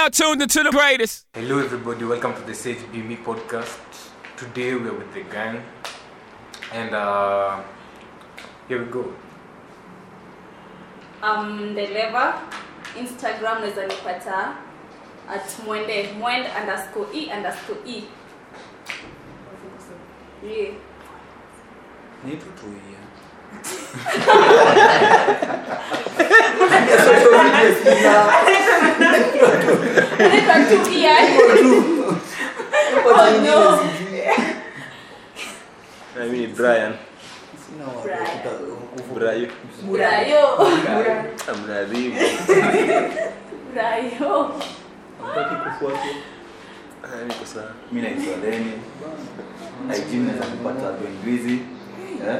now tuned into the greatest. Hello, everybody. Welcome to the Sage Be Me podcast. Today we are with the gang, and uh, here we go. um, Deleva Instagram naweza nipata at mwende mwend underscore e underscore e yeah. Ni tu tu ya. Anaitwa tu? Oh, no. Mimi ni Brian. Brian. Burayo Mradhibu. Burayo niko sawa. mi naitwa leni IG naweza kupata Dwayne eh?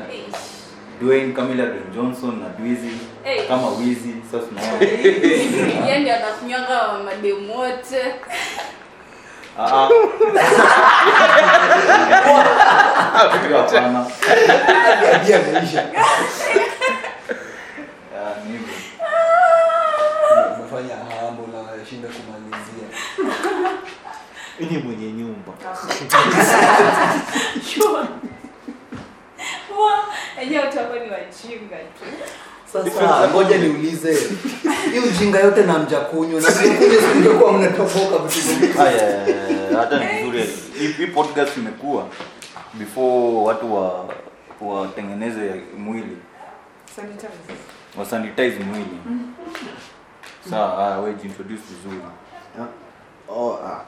Dwayne Camilla Dwayne Johnson na Dwizi Hey. kama Wizi sasa tunaona Yeye ndiye anakunywanga mademu wote. Ah, ah. Ah, umefanya hambo na shinda kumalizia. Ini mwenye nyumba. Enyewe watu hapa ni wajinga tu. Sasa ngoja niulize. Hii ujinga yote na mjakunywa na mjakunywa singekuwa mnatoboka vitu vingi. Aya, hata ni vizuri. Hii podcast imekuwa before watu wa watengeneze mwili. Wasanitize mwili. Sawa we introduce vizuri. Oh, ah.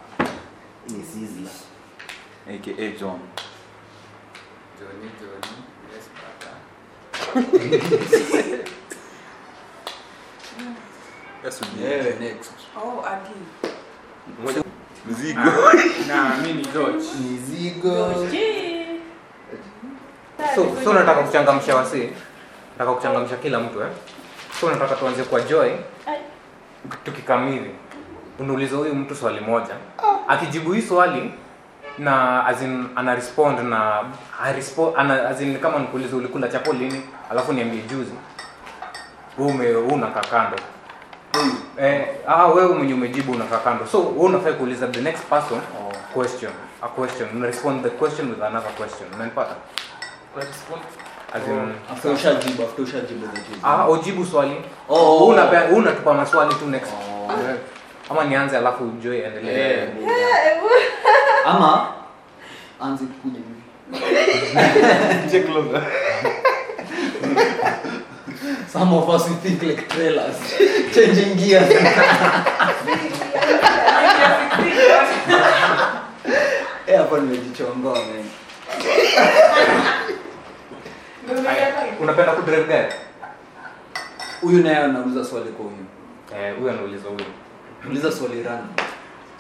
Ni Sizzla. aka John. Johnny, Johnny, yes, brother. Yes, we Wewe next Mzigo. Mizigo nataka kuchangamsha wasi nataka kuchangamsha kila mtu eh. So nataka tuanze kwa Joy, tukikamili. Unauliza huyu mtu swali moja, akijibu hii swali na as in, ana respond na ha respond, ana, as in, kama nikuuliza ulikula chapo lini, alafu niambie juzi, wewe unakaa kando. Eh, ah, wewe mwenye umejibu unakaa kando. So wewe unafaa kuuliza the next person question a question. Una respond the question with another question. Unanipata after ushajibu ah swali. Oh. Unatupa maswali tu next. Eh, ama nianze alafu Joy endelee ama anze kuja hivi. Some of us we think like trailers. Changing gears. Eh nimejichongoa unapenda kudrive gari? Huyu naye anauliza swali kwa huyu. Eh huyu anauliza huyu uliza swali random.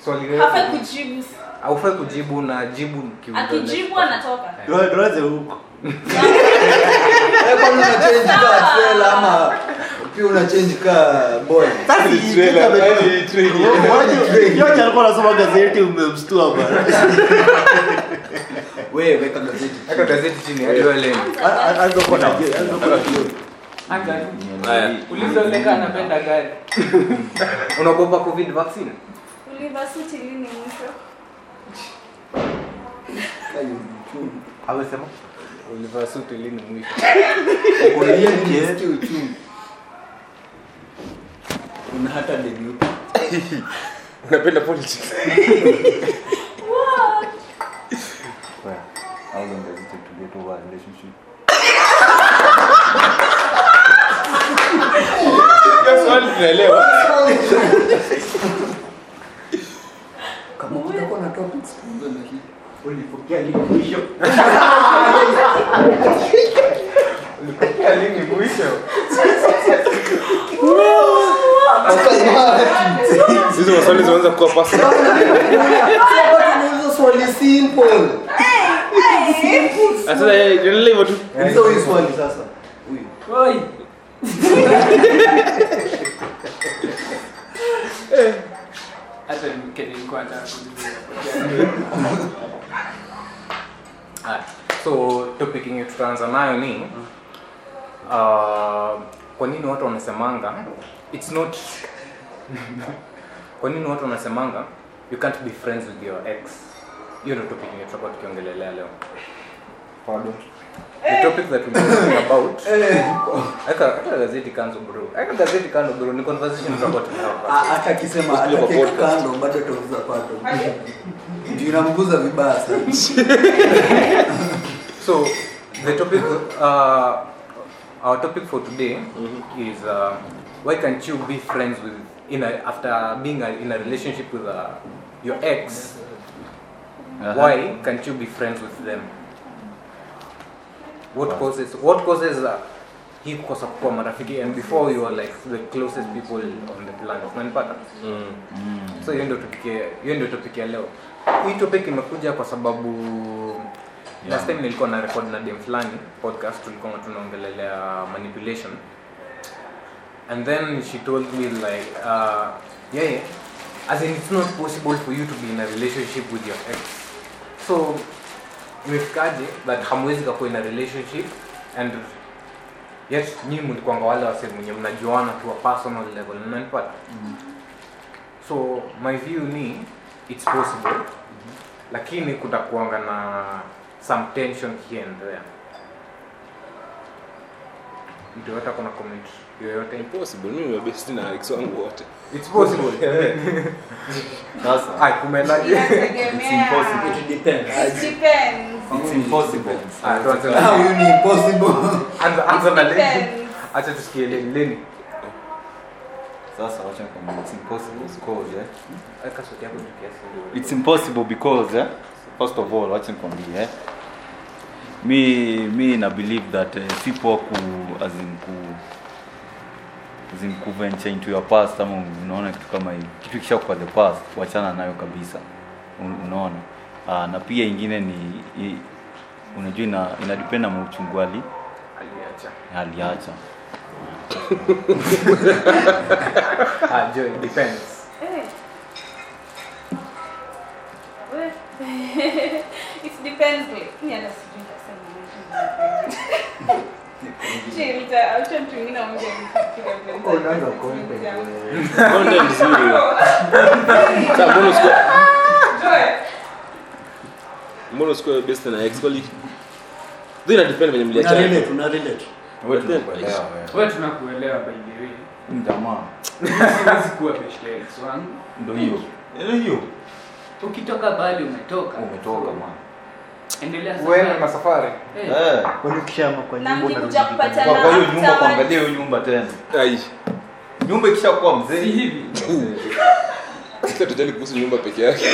Swali hafai kujibu. Haufai kujibu na jibu akijibu anatoka. Tuanze huko. Eh, kwani una change ka trailer ama pia una change ka boy? Sasa ni trailer, ni trailer. Yote alikuwa anasoma gazeti umemstua bana. wewe weka gazeti Weka gazeti chini hadi wewe leni Anza kwa na anapenda gari. Unaogopa covid vaccine? University lini mwisho? Amesema ulivaa suti lini mwisho? Kuna hiyo nisikie uchungu una hata debut. Unapenda politics. Well, how long does it to get over a relationship? Hiyo swali tunaelewa. kama kutakuwa na topics tuanze na hii ulipokea lini mwisho ulipokea lini mwisho Hizo maswali zinaanza kuwa personal. swali simple Sasa yeye hivyo tu. uliza swali sasa huyu hata nilikuwa nataka so topic yenye tutaanza nayo ni uh, kwa nini watu wanasemanga it's not kwa nini watu wanasemanga you can't be friends with your ex? Hiyo ndio topic yenye tutakuwa tukiongelelea leo. Pardon. The topic that we're talking about. Eka gazeti kando bro gazeti kando bro ni conversation tutakuwa tunao hata akisema hata kando bado atauza pato ndio inamguza vibaya sana. So the topic, uh, our topic for today is uh, why can't you be friends with in a, after being a, in a relationship with uh, your ex? Why can't you be friends with them? What wow. causes what causes uh, hii kukosa kuwa marafiki? And before you are like the closest people on the planet unanipata so hiyo ndio topic ya- hiyo ndio topic ya leo. Hii topic imekuja kwa sababu last time nilikuwa na record na dem fulani podcast tulikuwa tunaongelelea manipulation. And then she told me like uh, yeah, yeah. As in it's not possible for you to be in a relationship with your ex. So imefikaje but hamwezi kakuwa ina relationship and yet nyinyi mlikwanga wale wase mwenye mnajuana tu personal level mnanipata so my view ni it's possible lakini kutakuanga na some tension here and there. Yoyote kuna comment yoyote Impossible. Mimi nimebesti na Alex wangu wote. it's possible Sasa. ai Inategemea. It's impossible. It depends. It depends. It's impossible. Ah, tuanze how you ni impossible anza anza na leni acha tusikie leni leni Sasa wacha nikwambie, it's impossible because eh, aka sauti yako ni kiasi it's impossible because eh, first of all wacha nikwambie eh, mi mi na believe that eh, si ku as in ku as in venture into your past ama unaona kitu kama hivi. Kitu kisha kwa the past kuachana nayo kabisa. Unaona? Ah, na pia ingine ni i, unajua ina, ina depend na mchungu ali aliacha. aliacha. Ah joy depends. Eh. It depends. like, mimi hata sijui nitasema nini. Chill, nita- acha mtu mwingine aongee nifikirie vile Uko unaanza content. Content zero. Sasa mbona usikue Joy. mbona usikue best na ex kweli? Ndio ina depend venye Una mliachana. relate, una relate. wewe tunakuelewa wewe wewe tunakuelewa by the way jamaa siwezi kuwa best ex wangu ndio hiyo ndio hiyo ukitoka bali umetoka endelea wewe na safari Eh, eh. Kwani ukishama kwa nyumba mkikuja kwa hiyo nyumba kuangalia hiyo nyumba tena. Ai. nyumba ikishakuwa si mzee hivi. Sasa tujali kuhusu nyumba peke yake.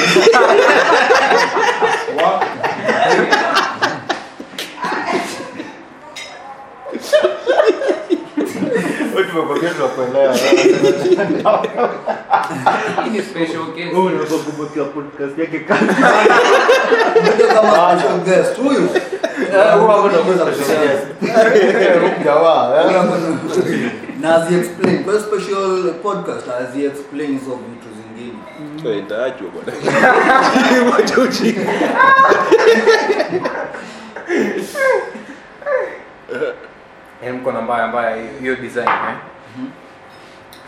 tunakuelewa hii ni special case Wewe unaweza kubokia podcast yake kando. Unajua kama special guest huyu. Eh, huyu hapo Huyu hapo Na azi explain kwa special podcast azi explain hizo vitu zingine. Wewe ndaachwa bwana. Wacha ujinga. yaani mko na mbaya mbaya hiyo design eh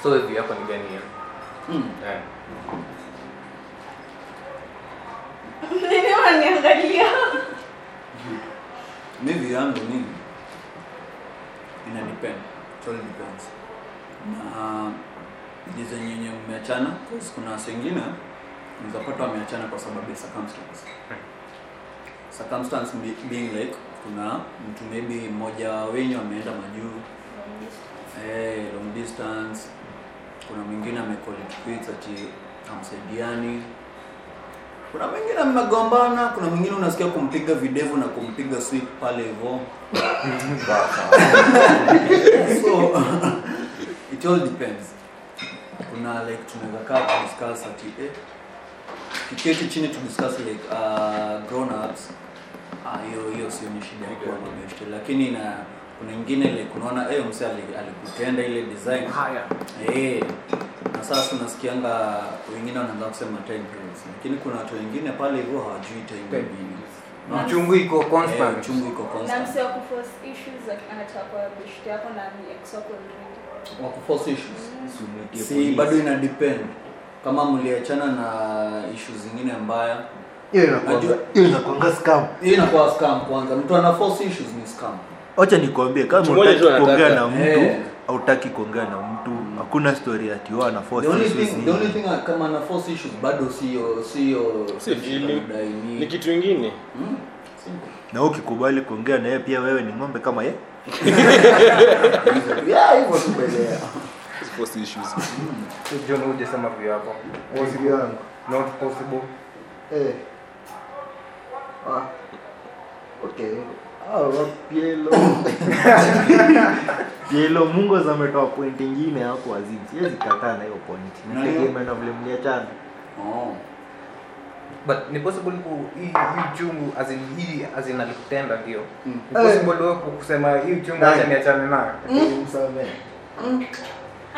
so hivi yako ni gani hiyo Mm. eh Nini wananiangalia? Mimi yangu nini inanipenda depend. Depends. Na ndizo nyenye umeachana cause kuna wengine unaweza wameachana kwa sababu ya circumstance. Circumstance be- being like kuna mtu maybe mmoja wenyu ameenda majuu eh, long distance. Kuna mwingine amecall ati hamsaidiani. Kuna mwingine mmegombana, kuna mwingine unasikia kumpiga videvu na kumpiga sweep pale hivyo. so it all depends. Kuna like tunaweza kaa kudiscuss ati eh, kiketi chini tudiscuss like uh, grown ups hiyo uh, hiyo sio ni shida ya kuwa na lakini na kuna ingine like unaona eh mse alikutenda ile design haya Eh, na sasa unasikianga wengine wanaanza kusema time lakini kuna watu wengine pale hivyo hawajui time nini. Mchungu iko Eh, constant uchungu iko Na constant. msee wa kuforce issues anataka kwa bishti yako na ni ex wako already. Wa kuforce issues. mm. Si bado ina depend. kama mliachana na issues zingine mbaya hiyo inakuwa hiyo scam hii inakuwa scam kwanza mtu ana force issues ni scam wacha nikwambie kama utaki kuongea na mtu Eh. hautaki kuongea na mtu hakuna story ati wao ana force the only issues thing the only thing kama ana force issues bado sio sio Si feeling. Ni- ni kitu ingine Mm, na ukikubali kuongea na yeye pia wewe ni ng'ombe kama ye Yeah, hivyo tu belea Force issues John sema vyo hapo. Possible. Not possible. Eh. Ah. Okay. Ah, Pielo. Pielo zametoa ametoa point ingine hapo azizi. Siwezi kataa na hiyo point. Nani? Na vile mliachana. oh But ni possible ku hii hii chungu as in hii as in alikutenda ndio. Mm. Ni possible wewe kusema hii chungu acha niachane nayo. Msamehe.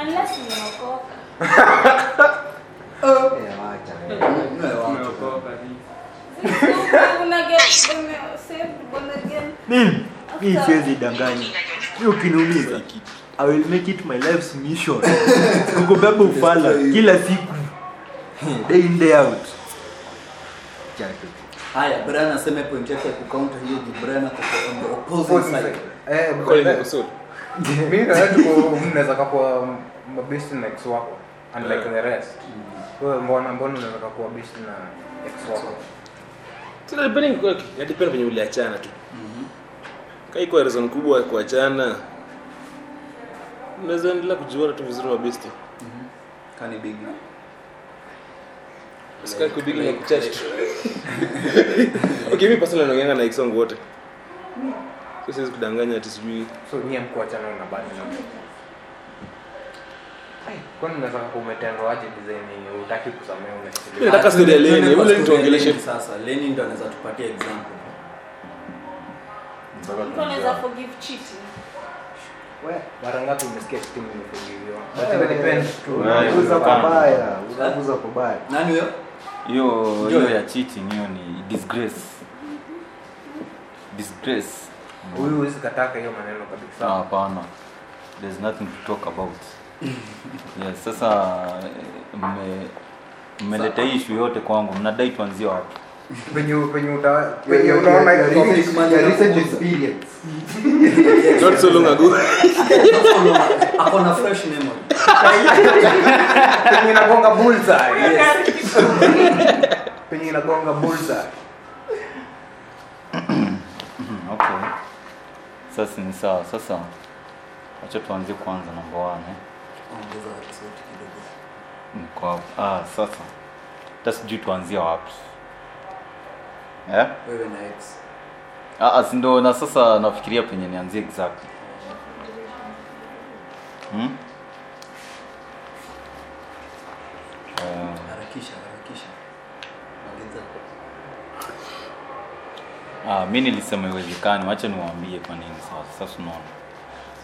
Unless umeokoka. Eh, wacha. Mm, eh, wacha. Umeokoka, Una get After- siwezi danganya. Mimi ukiniuliza I will make it my life's mission. Kukubeba ufala kila siku. Day in day out. Haya Brian aseme point yake ya kukaunta hiyo ni Brian ako on the opposite side. Eh, Calling kusudi. mimi na wewe mnaweza kuwa mabesti na ex wako unlike the rest. Wewe mbona mbona unaweza kuwa besti na ex wako? Sasa kwenye kwa ya depend venye uliachana tu. Kwa reason kubwa kuachana. Unaweza endelea kujuana tu vizuri mabesti. kani big Sikai kubigi na kuchache tu. Okay, mimi personally naongea na ex wote. So siwezi kudanganya ati sijui So nyie mkuachana na bado na Ai, kwani unaweza kuwa aje design yenye kusamehe Mimi nataka story ya Lenny, Tuende kwa ule story ya nituongeleshe. Lenny sasa Lenny ndo anaweza tupatia example. Mtu anaweza forgive cheating. We, mara ngapi umesikia timu imefungiwa? But it depends tu. wewe, Unaguza Uwezekano. pabaya, nani huyo? Hiyo hiyo ya cheating hiyo ni disgrace. Disgrace. Huyu huwezi kataka hiyo maneno kabisa. Hapana. There's nothing to talk about yes sasa mmeleta hii issue yote kwangu mnadai tuanzie wapi Penye penye uta penye Penye unaona unaona iko recent- experience. not so long ago. ako na fresh memory penye inagonga bullseye. Penye inagonga bullseye. Mhm, okay sasa ni sawa sasa acha tuanzie kwanza namba one eh. Ongeza sauti kidogo. Niko hapo. ah sasa. Hata sijui tuanzie wapi? Eh? wewe na ex ah, ah, si ndo na sasa nafikiria penye nianzie exactly. Hmm? Harakisha harakisha. Ongeza Ah, mi nilisema iwezekani, wacha niwaambie kwa nini. Sasa. Sasa unaona,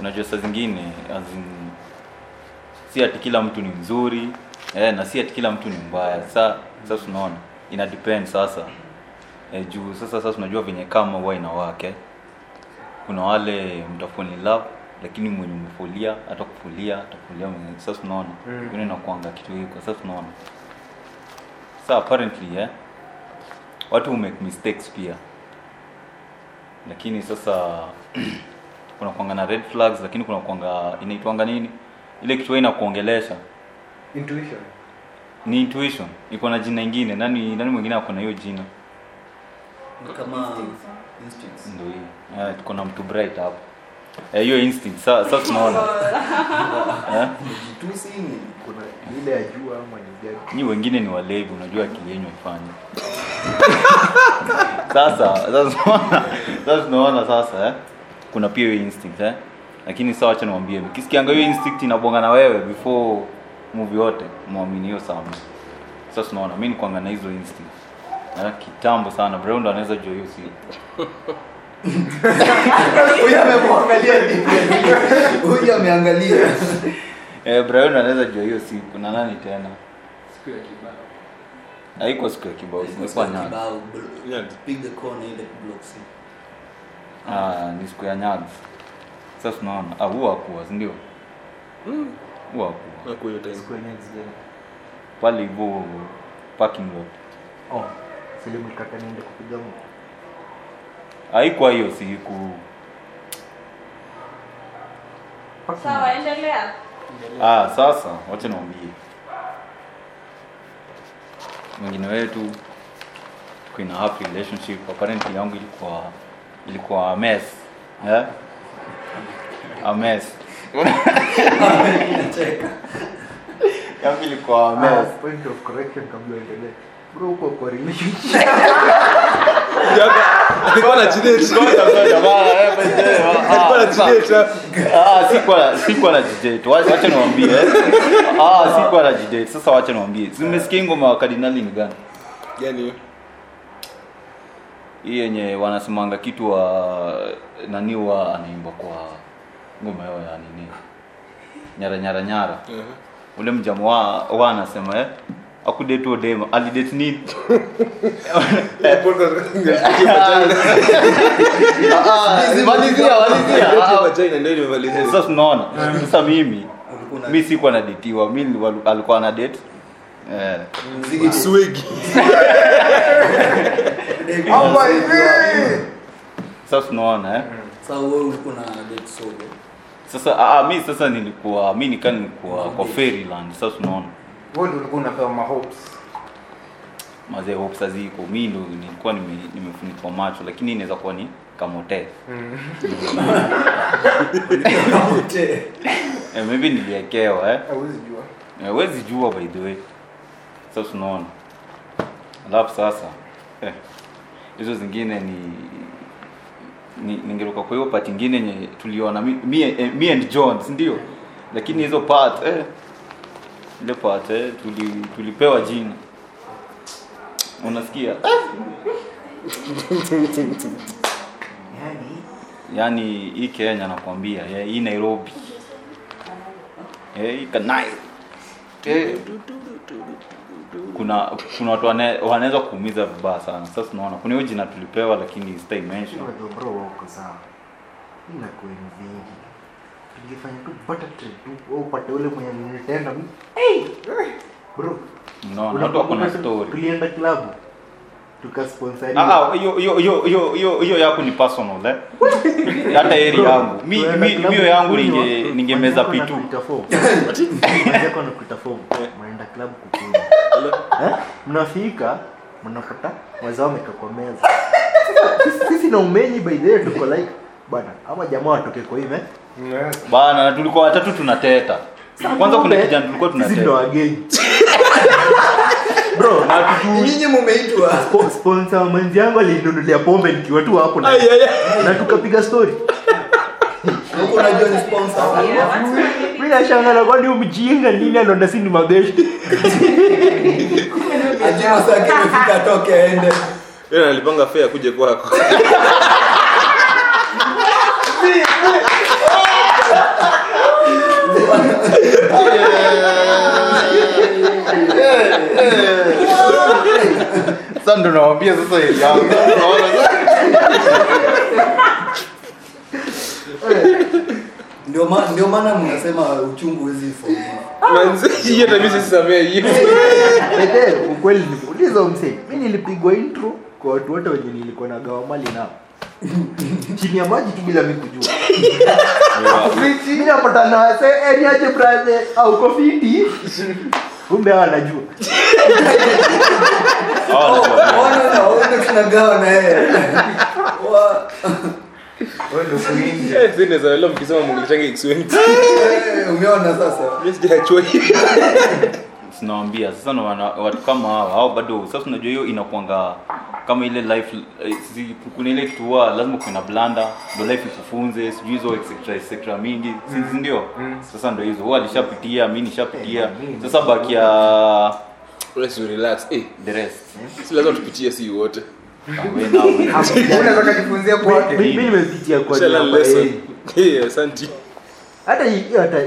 unajua saa zingine as in, si ati kila mtu ni mzuri eh, na si ati kila mtu ni mbaya. Sasa sasa unaona, ina depend sasa eh, juu sasa sasa unajua venye kama huwa inawake. Kuna wale mtafuni love lakini mwenye umefulia hata kufulia atafulia mwenye sasa tunaona Mm. kuna inakuanga kitu hiko sasa tunaona sasa apparently eh, watu make mistakes pia lakini sasa kuna kuanga na red flags lakini kuna kuanga inaitwanga nini ile kitu inakuongelesha Intuition. ni intuition iko na jina ingine nani nani mwingine ako na hiyo jina ni kama instincts ndio hiyo eh, tuko na mtu bright hapo eh, hiyo instinct sasa sasa tunaona eh? jitusi ni Kuna ile ya jua ama ni gani? ni wengine ni walevi unajua akili yenu ifanye sasa sasa tunaona sasa tunaona sasa eh? kuna pia hiyo instinct eh? Lakini sawa acha niwaambie. Mkisikianga hiyo instinct inabonga na wewe before movie yote muamini hiyo sana sasa tunaona mimi nikuanga na hizo instinct. Na kitambo sana Brown ndo anaweza jua hiyo si huyu amemwangalia huyu ameangalia. Eh, Brian anaweza jua hiyo siku na nani tena? Siku ya kibao. Haiko siku ya kibao ilikuwa nyani Kibao, piga kona ile block C. Ah, ni siku ya nyags sasa tunaona ah, huwa hakuwa si ndio huwa hakuwa Hakuwa hiyo time. Yenyewe zile. pale hivyo parking lot Oh, silimu kaka niende kupiga mtu. haikuwa hiyo siku Sawa, endelea. ah sasa wacha niwaambie mwingine wetu kuna happy relationship apparently yangu ilikuwa ilikuwa mess eh? A mess yangu ilikuwa Ah, mess point of correction kabla uendelee. Bro, uko kwa relationship. alikuwa eh, ah, ah, Ah. Wacha niwambie niwaambie. Ah, sikuwa na. Sasa wacha niwambie zimesikia umesikia ngoma wa Kardinali ni gani? Hii yenye wanasemanga kitu wa nani wa anaimba kwa ngoma yao ya nini? Nyara nyara nyara. Mhm. Ule mjamu wa wa anasema eh akudate dem alidate nini? Sasa tunaona. Sasa mimi mi sikuwa na detiwa mi alikuwa na date eh. Swigi. sasa tunaona eh. Sasa wewe ulikuwa na date solo. sasa ah, mi sasa nilikuwa mi nikaa nilikuwa kwa fairyland sasa tunaona wewe ndio ulikuwa unapewa ma hopes mazee hopes aziko. mi ndo nilikuwa nime- nimefunikwa macho lakini inaweza kuwa ni kamote Wote. eh, maybe niliekewa eh. hauwezi jua Eh, jua by the way sasa tunaona alafu sasa eh, hizo zingine ni ni ningeruka kwa hiyo part ingine yenye tuliona me, mi, eh, me and John si ndio? Lakini hizo part eh, ile part eh, tuli, tulipewa jina. Unasikia? Yaani, yaani hii Kenya nakwambia eh, hii Nairobi. Eh, hii Kanai. Eh, kuna kuna watu wanaweza kuumiza vibaya sana sasa tunaona kuna hiyo jina tulipewa lakini sitai mention unajua bro wako sawa. Hii inakuwa ni vingi. Tungefanya tu butter trade tu. Wewe upate ule mwenye nilitenda. Hey! Bro, unaona watu wako na unakumbuka tu- story Tulienda klabu. Tukasponsor. Ah, ah, hiyo hiyo hiyo hiyo hiyo hiyo yako ni personal eh hata eri yangu mi yangu ninge ningemeza pitu Mwanzako anakuita form. Mnaenda club kukunywa. Eh? Mnafika mnapata wazao wamekaa kwa meza. Sisi- na umenyi by the way tuko like bana ama jamaa watoke kwa ime bana tulikuwa watatu tunateta kwanza kuna kijana tulikuwa ndo wageni. Bro, Nyinyi mumeitwa. sponsor mwenzi yangu alinunulia pombe nikiwa tu hapo na tukapiga story. Huko unajua ni sponsor. Mimi kwani huyu nini anaona si ni mabeshte. Ajima saa kimefika atoke aende. Yeye alipanga fare kuja kwako. sasa ndo nawambia sasa Unaona? Ndio maana ndio maana mnasema uchungu huwezi. Hiyo hiyo. Ukweli nikuuliza msee. mi nilipigwa intro kwa watu wote wenye nilikuwa nagawa mali nao. Chini ya maji tu bila mi kujua. Mimi napata na wase eni au kofiti. Kumbe hawa najua na tunagawa na yeye. Wa- wewe ndio kuingia Eh, leo mkisema Kiswahili. Eh, Umeona sasa. Sinawambia watu kama hawa au bado sasa unajua hiyo inakwanga kama ile life eh, kuna ile kitu huwa lazima kuna blanda ndo life ikufunze sijui hizo etc etc mingi si ndio sasa ndo hizo huwa alishapitia mi nishapitia sasa bakia ya relax. Eh, the rest si lazima tupitie si wote. Awe na unaweza kujifunzia. Hata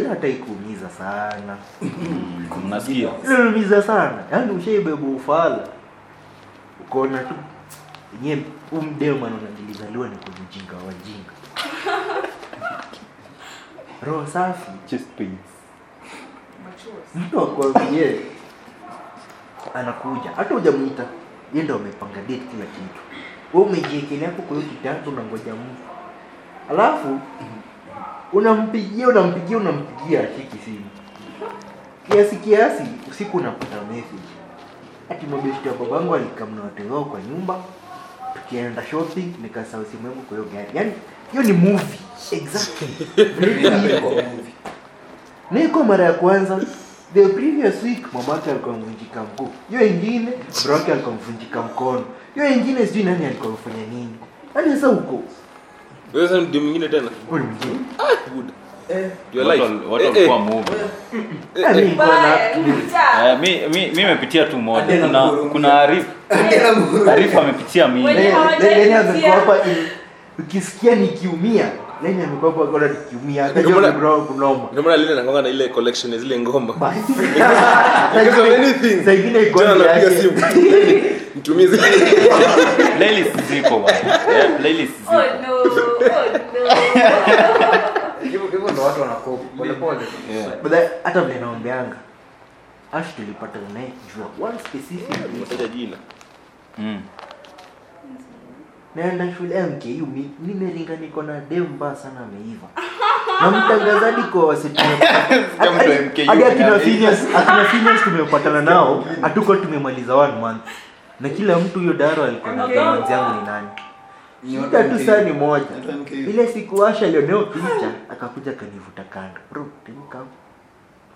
hata ikuumiza sana. Mnasikia sana. Yaani ushaibeba ufala. Ukaona tu yenyewe nilizaliwa ni kwenye jinga wa jinga Roho safi. Mtu akwambie anakuja hata hujamuita yeye ndio amepanga date kila kitu. Wewe umejiekelea hapo kwa hiyo kitanda unangoja mtu. Alafu unampigia unampigia unampigia ashiki simu. Kiasi kiasi usiku unapata message. Ati mabeshti ya babangu alikamna watu wao kwa nyumba tukienda shopping nikasahau simu yangu kwa hiyo gari. Yaani hiyo ni movie. Exactly. Niko mara ya kwanza the previous week mamake alikuwa mvunjika mguu. Hiyo ingine bro yake alikuwa mvunjika mkono. Hiyo ingine sijui nani alikuwa nini. Yaani sasa huko Wewe sasa ndio mwingine tena. mwingine. Ah, mi mi mi tu moja. Kuna kuna Arif. Arif amepitia mingi. Ukisikia nikiumia Lenny amekuwa kwa kona nikiumia hata hiyo kunoma Ndio maana lile nakonga na ile collection zile ngoma. Because of anything. Sasa ingine iko nje anapiga simu. Mtumie zile. playlist ziko bwana Playlist playlist Oh no, oh hivyo hivyo ndo watu wanakopa pole pole. But hata vile naombeanga ash tulipata naye jua one specific mtaja jina. mm. Naenda shule mku mi- nimeringa niko na dem mbaya sana ameiva. Na mtangazaji kwa akina. Akina tumepatana nao hatuko tumemaliza one month. Na kila mtu hiyo daro alikuwa na yangu ni nani. Shida tu saa ni moja. Ile siku Asha alioneo picha akakuja kanivuta kando. Bro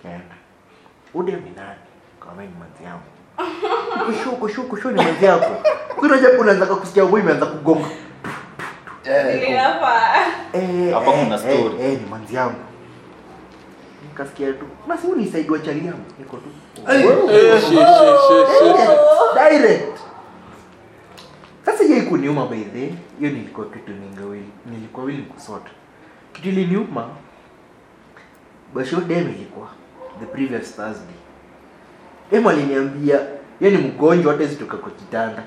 kaenda. Ude ni nani? Kama manzi yangu kushu kushu kushu ni manzi yako kuna japo unaanza kusikia wewe imeanza kugonga. Inafaa. eh Hapa. Eh, kuna story. eh, eh, ni mwanzi yangu. Nikasikia tu. Basi ni saidi wa chali yangu. Niko tu. Eh, direct. Sasa hiyo ikuniuma by the hiyo nilikuwa kitu ningawili nilikuwa wili kusota kitu iliniuma basho dem ilikuwa. The previous thursday dem aliniambia ye ni mgonjwa hata zitoka kwa kitanda.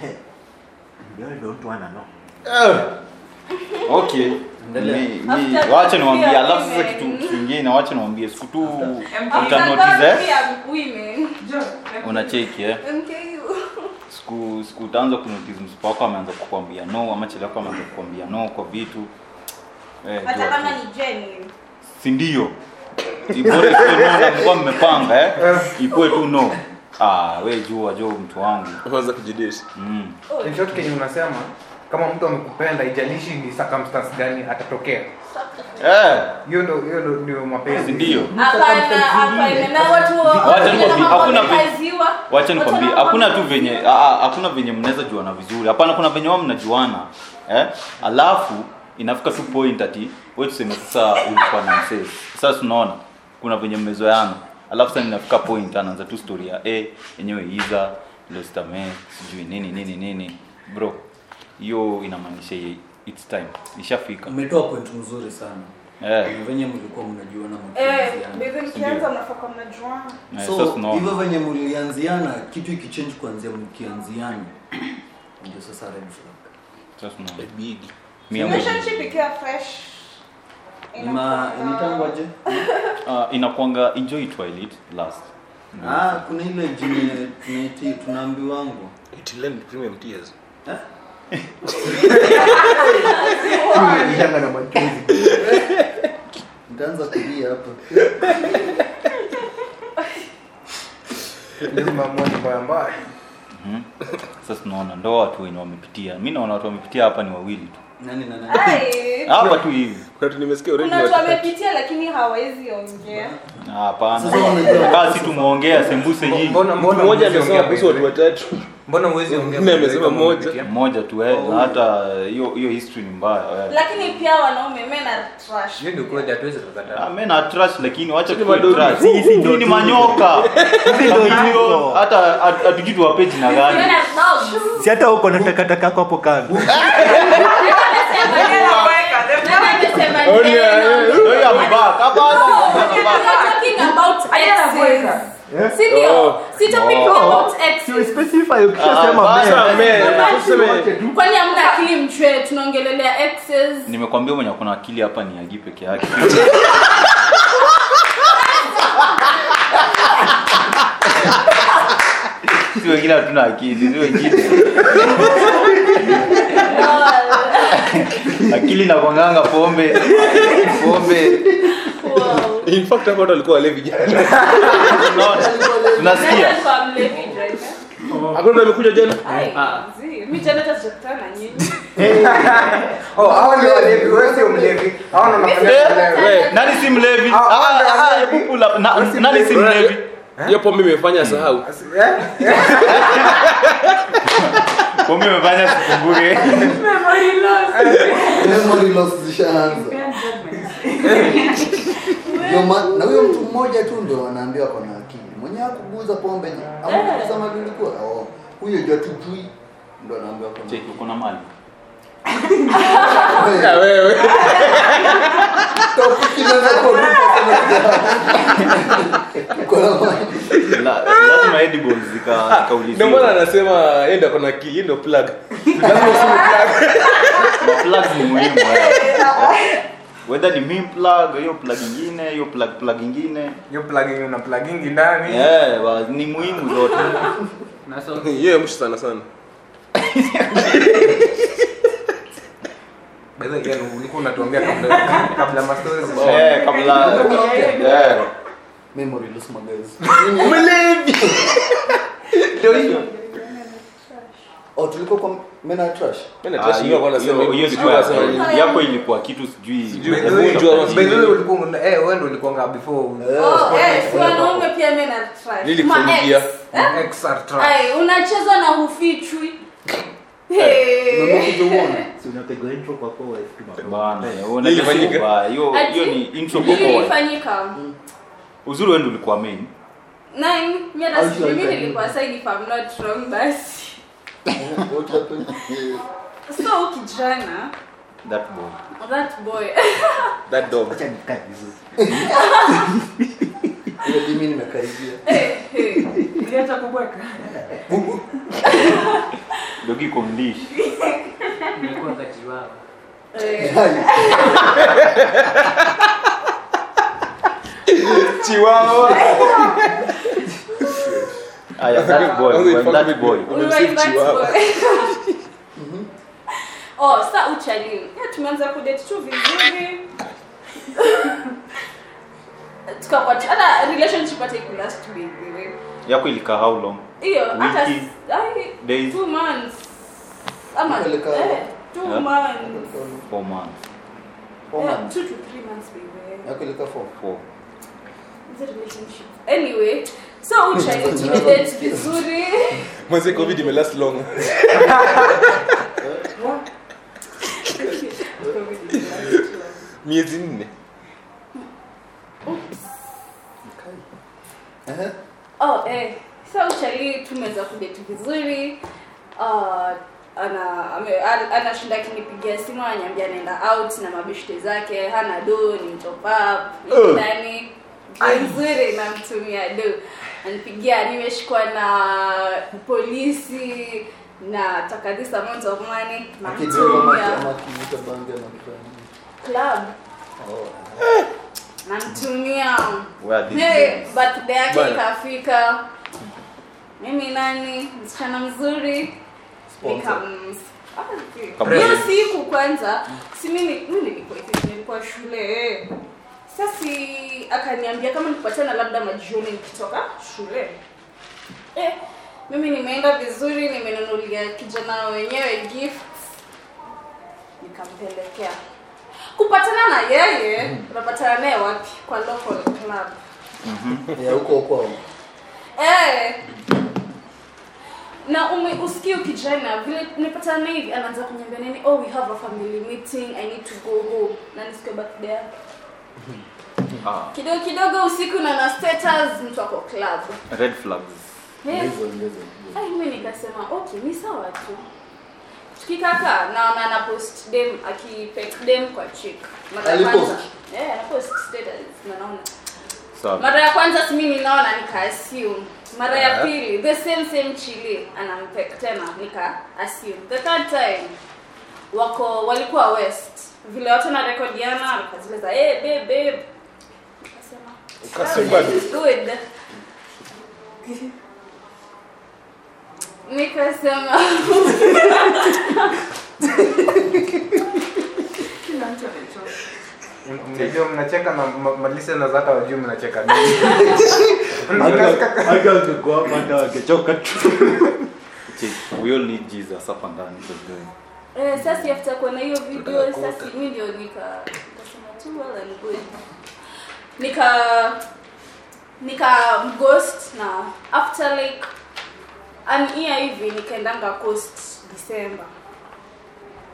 He. You all don't wanna know. Okay. Endelea. mi, mi, wacha niwaambie alafu sasa kitu kingine wacha niwaambie siku tu utanotice eh? unacheki eh? Siku siku utaanza kunotice msipa wako ameanza kukwambia no ama chele wako ameanza kukwambia no kwa vitu. Eh, hata kama ni genuine. si ndio ibore tu no na mmepanga eh? Ipoe tu no. Ah we jua jo mtu wangu. Kwanza kujidate. mm. Oh, in short kenye unasema kama mtu amekupenda ijalishi ni circumstance gani atatokea. Eh. Hiyo ndo hiyo ndio mapenzi. Ndio? Hapana hapana na watu Wacha nikwambie, hakuna wacha nikwambie hakuna tu venye hakuna venye mnaweza juana vizuri. Hapana kuna venye wao mnajuana eh? Alafu inafika tu point ati wewe tuseme sasa ulikuwa na msee sasa tunaona kuna venye mmezoeana alafu sasa inafika point anaanza tu story ya eh yenyewe iza lostame sijui nini nini nini. Bro hiyo inamaanisha it's time. Ishafika. Umetoa point mzuri sana. Eh. Venye mlikuwa mnajuana Eh, eh, so hivyo venye mlianziana kitu ikichange kuanzia mkianziana ndio sasa red flag. Sasa Relationship ikiwa fresh. Ma initangwaje Ah, inakwanga enjoy twilight last ah kuna ile jine tunaiti tunaambiwangu It lend premium tears. ishanga na machozi nitaanza kulia hapa. Lazima moja mbaya mbaya Mhm. sasa tunaona ndo watu wenye wamepitia. Mi naona watu wamepitia hapa ni wawili tu nani na nani hapa tu hivi. Kuna tu nimesikia already. kuna watu watu- wamepitia lakini hawawezi ongea. Ah, hapana basi tumwongea sembuse hii mbona mbona mmoja amesema kuhusu watu by the way? watatu. mbona uwezi ongea Mwingine by the way amesema kama mmoja tu eh, na hata hiyo hiyo history ni mbaya lakini pia wanaume men are trash. Hiyo ndio kweli hatuwezi kukataa men are trash lakini wacha Sisi tukue madogo. trash. Ni manyoka. Hiyo, hata hat- hatujui tuwape jina gani. Si hata uko na takataka hapo kando Kwani hamna akili mchwe tunaongelelea exes. nimekwambia mwenye kuna akili hapa ni agi peke yake. Si wengine hatuna akili si wengine akili na kwanganga pombe. Pombe. Wow. in fact hapo wale vijana Unaona? tunasikia hakuna mtu amekuja jana? Ai, jana hata sijakutana na nyinyi. Oh, hao ndio walevi, wewe sio mlevi. Hao ndio Eh, mlevi. nani si mlevi? Ah, Ah, nani si mlevi. hiyo pombe imefanya sahau Eh? pombe umefanya sikumbuke. Memory loss. Memory loss zishaanza. Ndio ma- na huyo mtu mmoja tu ndio anaambiwa kona akili. Mwenye akuguza pombe nye ama kuguza mali ulikuwa oh huyo jua tujui ndo anaambiwa ako cheki uko na mali? Wewe. Topic na kuruka sana. Uko na mali. La- lazima edibles ndio maana anasema enda kuna akili ndio plug lazima plug plugs ni muhimu eh. whether ni mim plug hiyo plug ingine hiyo plug plug ingine Hiyo plugging una pluggingi ndani. yeah, ni muhimu zote yeye mshi sana sana the way, ulikuwa unatuambia kabla kabla ma stories. Eh, kabla eh. Memory loss magazi. Ndio hiyo. Oh, tulikuwa kwa mena trash. Ah, trash hiyo- kwa anasema hiyo- hiyo sijui siku anasema yako ilikuwa kitu sijui Sijui, ulikuwa eh, wewe ndio ulikuwa before. Oh, eh, wanaume pia men are trash. Lili ex. Eh? XR trash. Ai, unacheza na hufichwi. Bana hiyo ni intro kwa kwa? Uzuri wewe ulikuwa main Nine, mi hata sijui, mi nilikuwa side if I'm not wrong basi. What happened? So kijana, that boy that boy. that dog Acha nikae vizuri. Ile dimi nimekaribia. Eh, eh. Niliacha kubweka. dogi kondish Eh, chihuahua aya that boy when that boy were chihuahua. Oh, sasa uchali. Ya tumeanza kudate tu vizuri. Tukakuwa tu- hata relationship hata ikulast baby. yako ilikaa how long Hiyo hata days 2 months. Ama Ilikaa- eh, two Yeah. months. 4 months 4 months. 2 to 3 months baby. Yako ilikuwa four. four It's a relationship. Anyway, so uchali tumedate vizuri. mwenzi covid imelast long miezi nne Oh, eh. So uchali tumeweza kudeti vizuri. Uh, ana ame- anashinda akinipigia simu ananiambia anaenda out na mabishte zake hana do ni top up ni ndani vizuri namtumia do anipigia nimeshikwa na polisi na taka this amount of money. Namtumia club. Oh. namtumia birthday yake ikafika. Mimi nani? Msichana mzuri. Nikam Ah, hiyo siku kwanza si mimi mimi nilikuwa nilikuwa shule. eh. Sasi akaniambia kama nikupatana labda majioni nikitoka shule. Eh, mimi nimeenda vizuri nimenunulia kijana wenyewe gifts. Nikampelekea. Kupatana na yeye unapatana naye wapi? Kwa local club. Ya huko huko. Eh. Na ume usikii kijana vile nipatana na hivi anaanza kuniambia nini oh we have a family meeting I need to go home. Na nisikio birthday yake. Ah, Kidogo kidogo usiku na na status mtu ako club. red flags Eh. Ndizo. Ai mimi nikasema okay ni sawa tu. Tukikaka naona na post dem akipek dem kwa chick. Mara ya kwanza. Eh, ana post status na naona sawa mara ya kwanza si mimi naona nika assume mara ya pili the same same chili anampek tena nika assume the third time wako walikuwa west vile watu na rekodiana wakazileza hey, babe babe Ukasema "Oh, this is good nikasema Kila mtu amechoka. mnajua mnacheka na ma- ma- listeners hata mnacheka nini. Hata- hata hapa hata wangechoka tu we all need jesus hapa ndani. Eh, sasa after kuona hiyo video sasa mimi ndio nika nikasema tu well and good nika nika ghost na after like an year hivi nikaendanga coast December.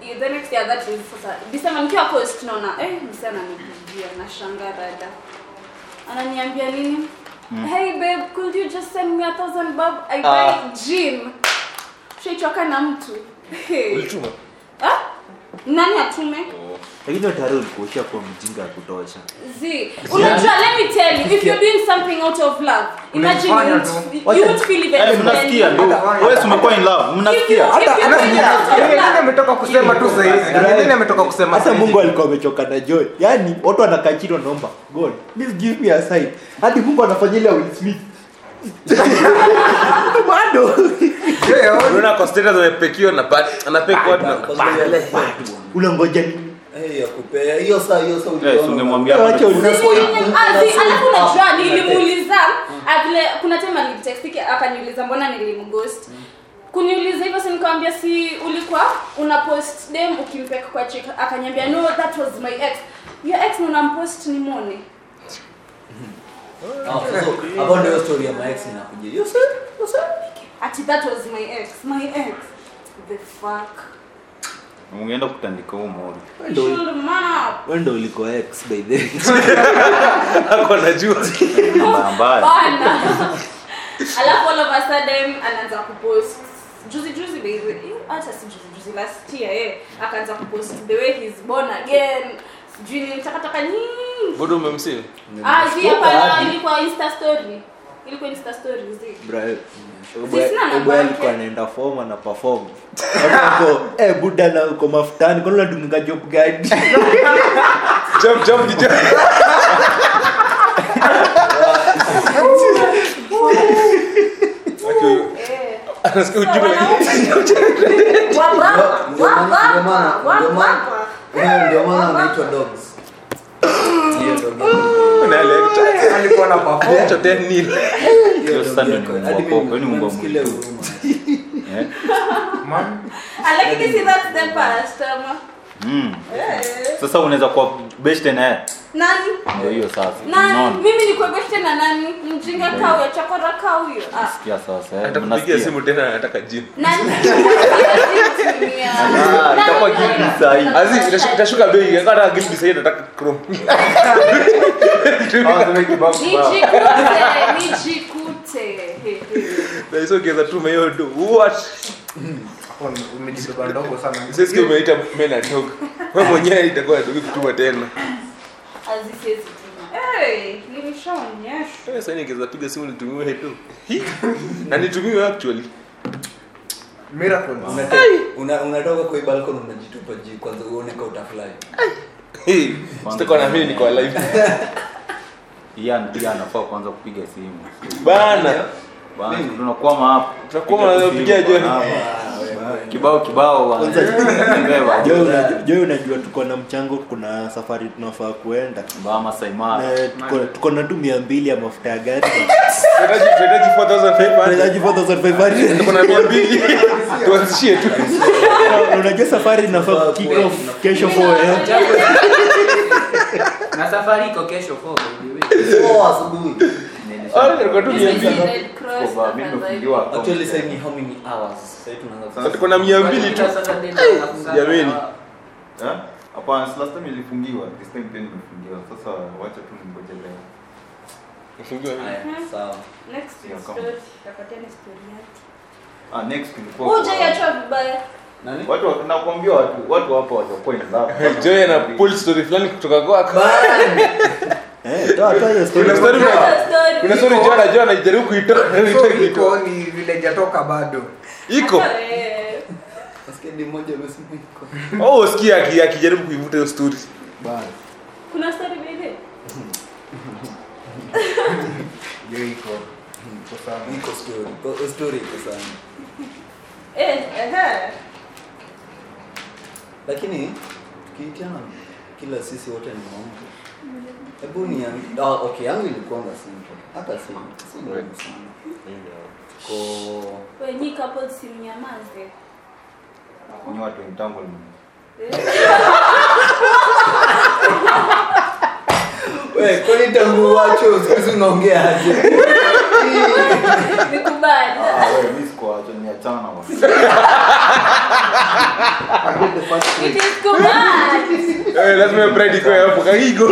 Eh, the next year that is sasa December nikiwa coast naona eh msana ananipigia na shanga dada. ananiambia nini? Hey babe could you just send me a thousand bob? I buy gin. Shaichoka na mtu. Hey. ulituma Ah? Nani atume? Lakini tayari ulikuwa ushakuwa mjinga ya kutosha. Z unajua let me tell you if you're doing something out of love imagine you Unafanya you won't feel even Eh, mnasikia ndo wewe umekuwa in love mnasikia. If you- if you're doing out of Yeye love, ametoka kusema tu sahizi Yeye ametoka kusema hata mungu alikuwa amechoka na joy. Yaani watu wanakaa chini wanaomba god please give me a sign. Hadi mungu anafanya ile Will Smith bado. Unaona kwa status na pat anapekwa na unangoja nini ya kupea hiyo saa hiyo saa si ungemwambia Wacha hapa uli- Unaspoil- zi- unaspoil- alafu unajua nilimuuliza kuna time alinitextiki akaniuliza mbona nilimghost? Kuniuliza hivyo si nikamwambia si ulikuwa una post dem ukimpeka kwa chick. Akaniambia no that was my ex. Your ex unampost ni mone hapo ndio story ya my ex inakuja. you said you said ati that was my ex. My ex. The fuck? Ungeenda kutandika huo mori. Wewe ndo uliko ex by the way. ako najua mbaya alafu all of a sudden anaanza kupost. Juzi juzi baby hata si juzi juzi last year eh. Akaanza kupost the way he's born again sijui nini takataka nyingi bado umemsili ah ilikuwa insta story. Ilikuwa insta story alikuwa anaenda form ana pafom eh buda na uko mafutani kwani unadunga job gadi ni eh anasikia ujumbe Ndio maana- ndio maana- anaitwa dogs. Alikuwa na 10 nil Hiyo Hiyo dog sasa ndio yako. ni Hadi Mungu wako, mimi- ni Mungu wa nimemsikilia Mungu. huruma. Eh? Ah, Mm. eh. Sasa unaweza kuwa best na yeye? Nani? Ndio hiyo sasa. Nani? Unaona? Mimi nikuebeshte na nani? Mjinga kau ya chakora kau hiyo. ah. Sikia sasa eh, atakupigia simu tena anataka gym nani? Ah, itakuwa saa hii. azi itashu- itashuka bei. Akata gildi sasa nataka chrome. Nijikute nijikute. Na hizo tuma hiyo do what umejibeba ndogo sana. sisi umeita mena dog wewe mwenyewe itakuwa ndogo kutuma tena. Azisiezi. Hey, nilishaonyeshwa sasa nikiweza piga simu nitumiwe hedo na nitumiwe actually. Miracle. Una- unatoka kwa balcony unajitupa juu kwanza uone ka utafly hey. Sitakuwa na mimi niko alive. Ian pia anafaa kwanza kupiga simu. Bana. Bana, tunakwama hapo. Tunakwama na Piga kupigia simu, John. bana. Kibao kibao bana. Unajua- tuko na mchango kuna safari tunafaa kuenda. Na tuko- tuko na tu mia mbili ya mafuta ya gari. Tunahitaji tunahitaji 4500 Tunahitaji 4,500. tuko na 200 tuanzishie tu. Unajua safari inafaa kick kesho 4 na safari iko kesho asubuhi Mia actually sasa ni how many hours sasa tunaanza Sasa tuko na mia mbili tu Kwa Saturday na tunafunga Jameni. Eh? Hapana, last time ilifungiwa. This time pia nimefungiwa. Sasa wacha tu ningoje leo. Nafungiwa sawa Next story. Tapatiana story yake. Ah, next tulikuwa Uje yachwa vibaya. nani Watu wa- nakwambia watu watu hapa watakuwa in. Joy ana pull story fulani kutoka kwako. Eh, toa toa hiyo story. Kuna story Another Kuna story Joy anajua anajaribu kuitoa. So iko ni vile hajatoka bado. Iko. Eh, nasikia ni mmoja amesema iko Oh, sikia akijaribu kuivuta hiyo story. Bana. kuna story baby. Hiyo iko. iko story Iko- story iko sana Eh, lakini tukiitiana kila sisi wote ni mamke hebu ni oh, okay yangu ilikuanga simple. Hata si si ngumu sana. Ko wewe ni couple si mnyamaze. Ni watu mtango wewe kwani tangu wacho siku unaongea aje Nikubali. Ah, wewe mimi sikuacha niachana basi. It is kubali. Eh, lazima pride iko hapo kagigo.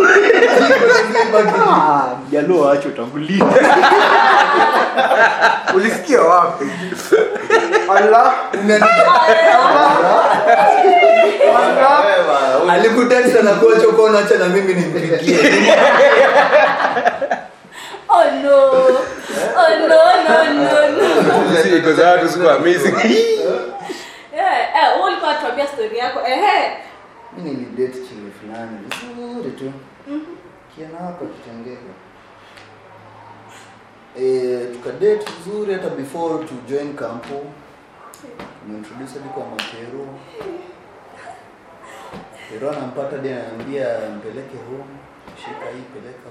Ah, mjaluo tangulia ulisikia wapi ala alikutesa na kuacha ukaona acha na mimi nimpigie Oh no. Oh no, no, no, no. Si iko za watu siku amazing. yeah, eh, wewe ulikuwa tuambia story yako. Ehe. mi nilidate chini fulani vizuri tu kiana hapa kitengela e, tukadate vizuri hata before to join campo nimeintroduce hadi kwa makero kero anampata hadi ananiambia mpeleke home shika hii peleka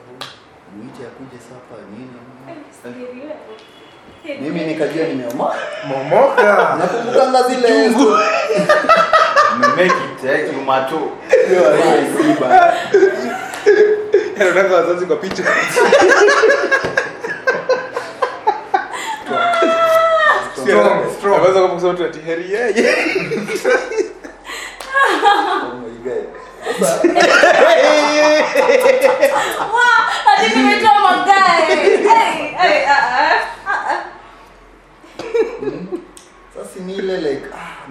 mwite akuje sapa nini? Mimi nikajua nimeoma momoka. Nakumbukanga zile it eh. Anataka wazazi kwa picha. Strong, strong. Anaweza kama kusema tu ati heri yeye. Hadi nimetoa magae. Hey, hey, ah, ah, ah, ah. sasa ni ile like ah,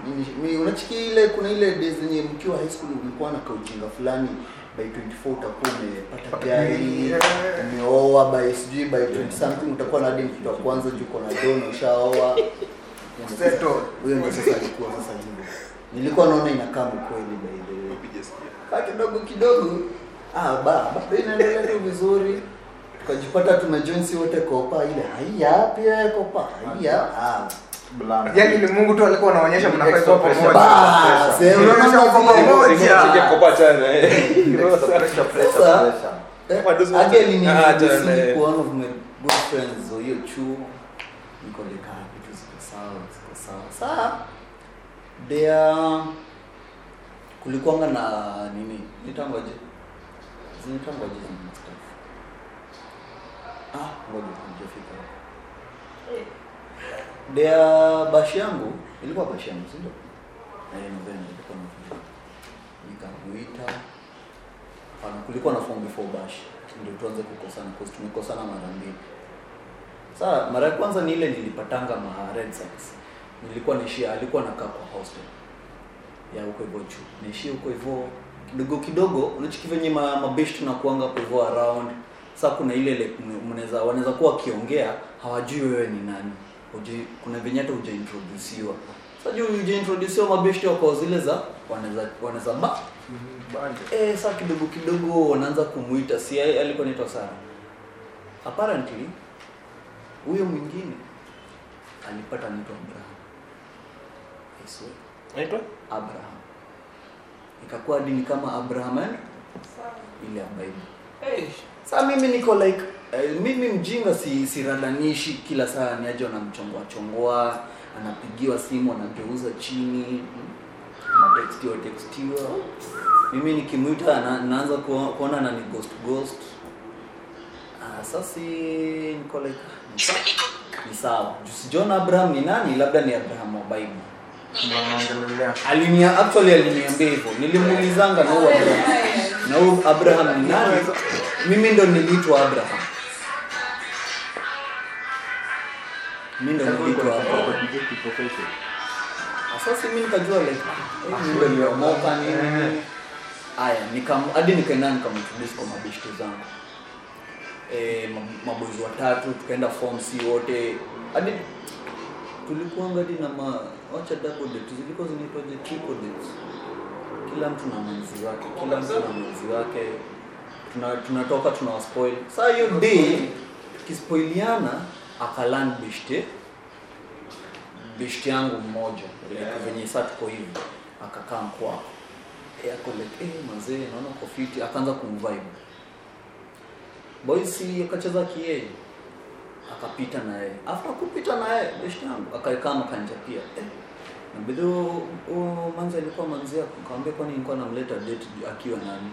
ile kuna ile days zenye mkiwa high school ulikuwa na kaujinga fulani by 24 utakuwa umepata gari umeoa by sijui by 20 something utakuwa na hadi mtoto wa kwanza juu uko na dono ushaoa. Huyo ndio sasa alikuwa sasa hivyo nilikuwa naona inakaa mkweli by the Kaa kidogo kidogo. Ah ba bado inaendelea tu vizuri. Tukajipata tuna si wote kopa ile haiya pia kopa haiya. Ah. Blanda. ni mungu tu alikuwa anaonyesha mnafaa pamoja Bas, eh, unaona Unaonyesha kwa pamoja. Kopa eh. Pressure, pressure, pressure. eh, again, ni- Ah, ni- eh. one of my good friends wa hiyo chuo niko like ah, vitu ziko sawa. Ziko sawa saa there kulikuanga na nini? Nitangoje. Zinitangoje ah ngoja nijafika there bashi yangu. Ilikuwa bashi yangu si ndio? Eh ilikuwa nikamuita. Kulikuwa na form before bash ndio tuanze kukosana kwa tumekosana mara mbili. Saa mara ya kwanza ni ile nilipatanga ma red sox. Nilikuwa nishia alikuwa nakaa kwa hostel ya huko hivyo chu naishia huko hivyo. Kidogo kidogo unachiki venye ma, mabesh tunakuanga hapo hivyo around. Sasa kuna ile ile mnaweza wanaweza kuwa wakiongea hawajui wewe ni nani. Hujui, kuna venye hata hujaintrodusiwa. Sasa juu hujaintrodusiwa mabeshti wako zile za wanaweza wanaweza ba. Eh, sasa kidogo kidogo wanaanza kumuita. Si alikuwa anaitwa Sara. Apparently huyo mwingine alipata anaitwa Abraham. I swear, Naitwa? Abraham. Ikakuwa dini kama Abraham and ile ya Bible. Sasa mimi niko like eh, mimi mjinga si siradanishi kila saa niaje anamchongoa chongoa, anapigiwa simu anageuza chini, anatextiwa textiwa. Mimi nikimwita na, naanza kuona na ni ghost ghost. Ah, sasa niko like ni sawa. ni sawa. Juu sijaona Abraham ni nani, labda ni Abraham wa Bible. Alinia actually aliniambia hivyo. Nilimuulizanga na Abraham. Na huyu Abraham ni nani? Mimi ndo niliitwa Abraham. Mimi ndo niliitwa Abraham. Nikajua like mimi hadi nikaenda nikamtubisi kwa mabishtu zangu. Eh, mabozi watatu tukaenda form C wote. Hadi tulikuwa ngadi na ma wacha double date zilikuwa zinaitwaje triple dates. Kila mtu na mwenzi wake, kila mtu na mwenzi wake. Tuna tunatoka tuna spoil. Sasa hiyo day tukispoiliana akalan beshte beshte yangu mmoja yeah. venye saa tuko hivi akakaa mkwako e, ako like eh mazee naona uko fiti akaanza kumvibe boys akacheza kienyeji akapita na yeye after kupita na yeye beshte yangu akaekaa pia eh Nabidi huo manzi alikuwa manzi yako. kaambia kwani nilikuwa namleta date akiwa nani?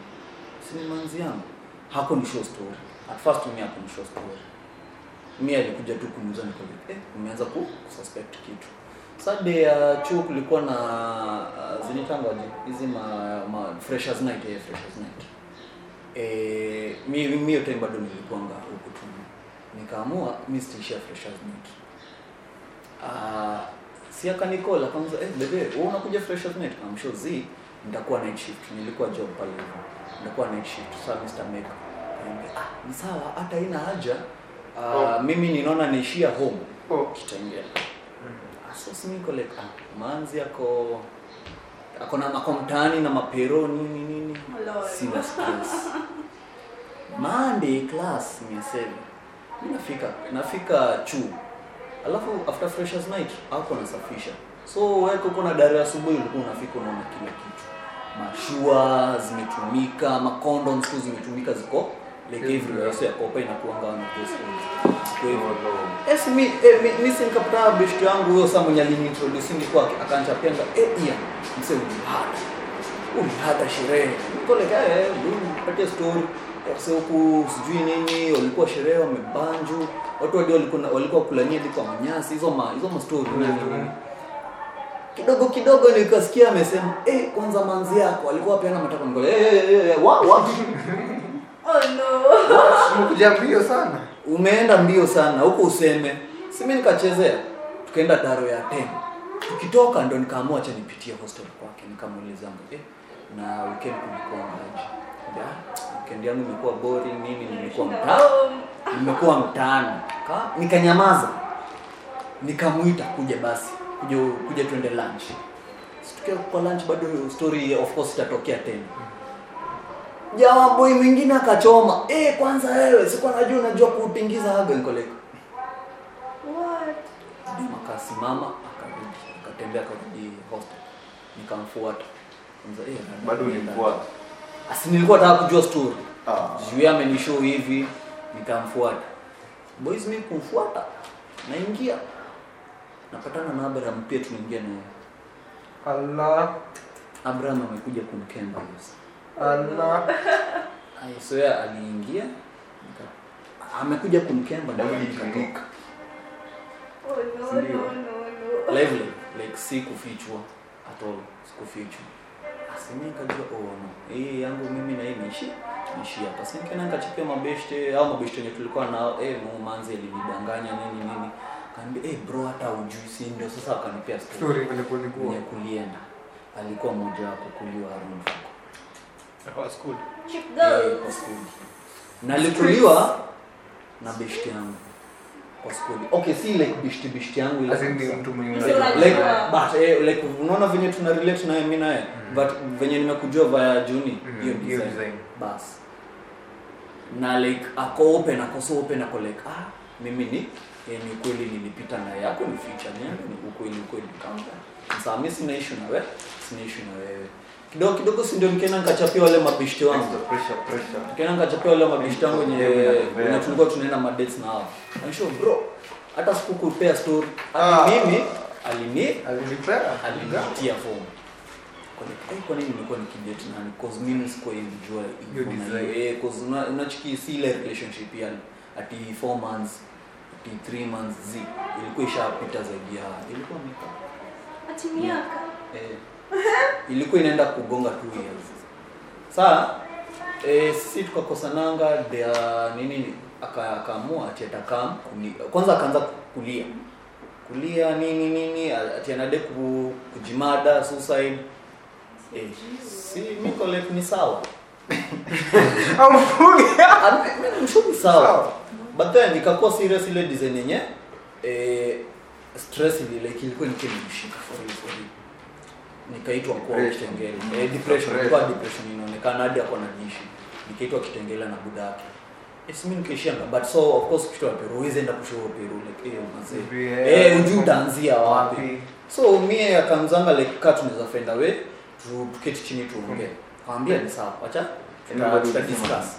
Si ni manzi yangu. Hako ni show story. At first mimi hapo ni show story. Mimi alikuja tu kuniuza niko eh umeanza ku suspect kitu. Sunday ya chuo kulikuwa na uh, zinitangaje hizi ma, ma freshers night eh freshers night. Eh mimi mimi yote bado nilikuwa huko tu. Nikaamua mi sitaishia freshers night. Ah si akanikola kwanza eh bebe wewe unakuja freshers night z nitakuwa night shift. Nilikuwa job pale hivyo. Nitakuwa night shift. Sasa Mr. Make Niambia, ah ni sawa hata ina haja. Ah mimi ninaona niishia home. Oh. ah so si niko like ah manzi ako ako na mako mtaani na mapero nini nini. Sina stress Monday class ni 7 mimi nafika nafika chuu alafu after freshers night hapo nasafisha so wewe uko na dare asubuhi ulikuwa unafika unaona kila kitu. Mashua zimetumika macondoms tu zimetumika ziko like everywhere. so yakopa inakuanga na test kwa hivyo yes mi eh, mi, mi sinikapata best yangu huyo saa mwenye aliniintroduce ni kwake akanchapia nga eh mse ulihata ulihata sherehe. Niko like eh patia story sasa huku sijui nini walikuwa sherehe wamebanju watu walio walikuwa walikuwa kulania hadi kwa manyasi hizo ma hizo ma story kidogo kidogo nikasikia amesema eh kwanza manzi yako. Alikuwa apeana matako ngole eh eh eh wa wa Oh no. unakuja mbio sana. umeenda mbio sana huko useme. Si mimi nikachezea tukaenda daro ya ten. Tukitoka ndo nikaamua acha nipitie hostel kwake nikamuuliza eh na weekend kulikuwa ya weekend yangu imekuwa boring nini nimekuwa mtaa nimekuwa mtaani nikanyamaza. Nikamuita kuja basi kuja kuja twende lunch. Situkia kwa lunch bado story of course itatokea tena. Jamaa boy mwingine akachoma. Eh kwanza wewe sikuwa najua unajua kuutingiza like What? Dem akasimama akarudi. Akatembea akarudi hostel. Nikamfuata. Kwanza eh Bado ulimfuata. Asi nilikuwa nataka kujua story Ah. juu amenishow hivi nikamfuata boys mimi kumfuata naingia napatana na Abraham pia tunaingia naye Allah. Abraham amekuja kumkemba yes Allah. Ai, so yeye aliingia amekuja kumkemba ndio nikatoka Oh no, no, no, no. lively like si kufichwa at all sikufichwa asimi nikajua oh no. Hii yangu mimi na hii niishi niishi hapa. Si nikaenda nikachapia mabeshte au mabeshte yenye tulikuwa nao eh mu manzi alinidanganya nini nini. Kaambia eh bro hata ujui si ndio? Sasa akanipea story. Story kwenye kulikuwa. kulienda. Alikuwa mmoja wa kukuliwa around Kwa school. Chick Eh, girls. na alikuliwa na beshte yangu kwa skuli okay si like bishti bishti yangu ile mtu. Like- but eh, like unaona venye tuna relate naye mimi naye but venye nimekujua via juni Mm, hiyo hiyo design. design. bas. Na like ako open ako so open ako like ah mimi ni eh, ni ukweli nilipita na yako ni feature niambe ni ukweli ukweli kama sasa mimi sina issue na wewe sina issue na wewe kidogo kidogo si ndio nikaenda nikachapia wale mabishti wangu Pressure, nikachapia wale mabishti wangu wenye tulikuwa tunaenda madates na hao. Anisho bro, hata sikukupea story. Hata Ah. mimi alini Alinipea. alinitia nini eh, kwa nini nilikuwa nikidate nani? Cause mimi sikuwa ilijua Hiyo design. Eh, cause unachiki si ile relationship ya ati 4 months ati 3 months zi ilikuwa ishapita zaidi ya ilikuwa miaka Ati miaka. eh, ilikuwa inaenda kugonga two years saa e, sisi tukakosananga dea nini akaamua ati atakam kwanza akaanza kulia. Kulia nini nini ati anade ku, kujimada suicide. E, si like ni sawa. Amfuge. Sawa. But then ikakuwa serious ile design yenye eh, stress ile like ilikuwa nikimshika for real for real nikaitwa kwa Depression. kitengele eh, depression kwa depression inaonekana hadi hapo na nikaitwa Kitengela na budake it's me nikaishianga but so of course kitu ya Peru huwezi enda kushow Peru like eh mazee eh ujui utaanzia wapi. So mie akamzanga like kaa tunaweza find a tuketi chini tuongee. Kaambia ni sawa acha tuta, Everybody tuta will listen. discuss.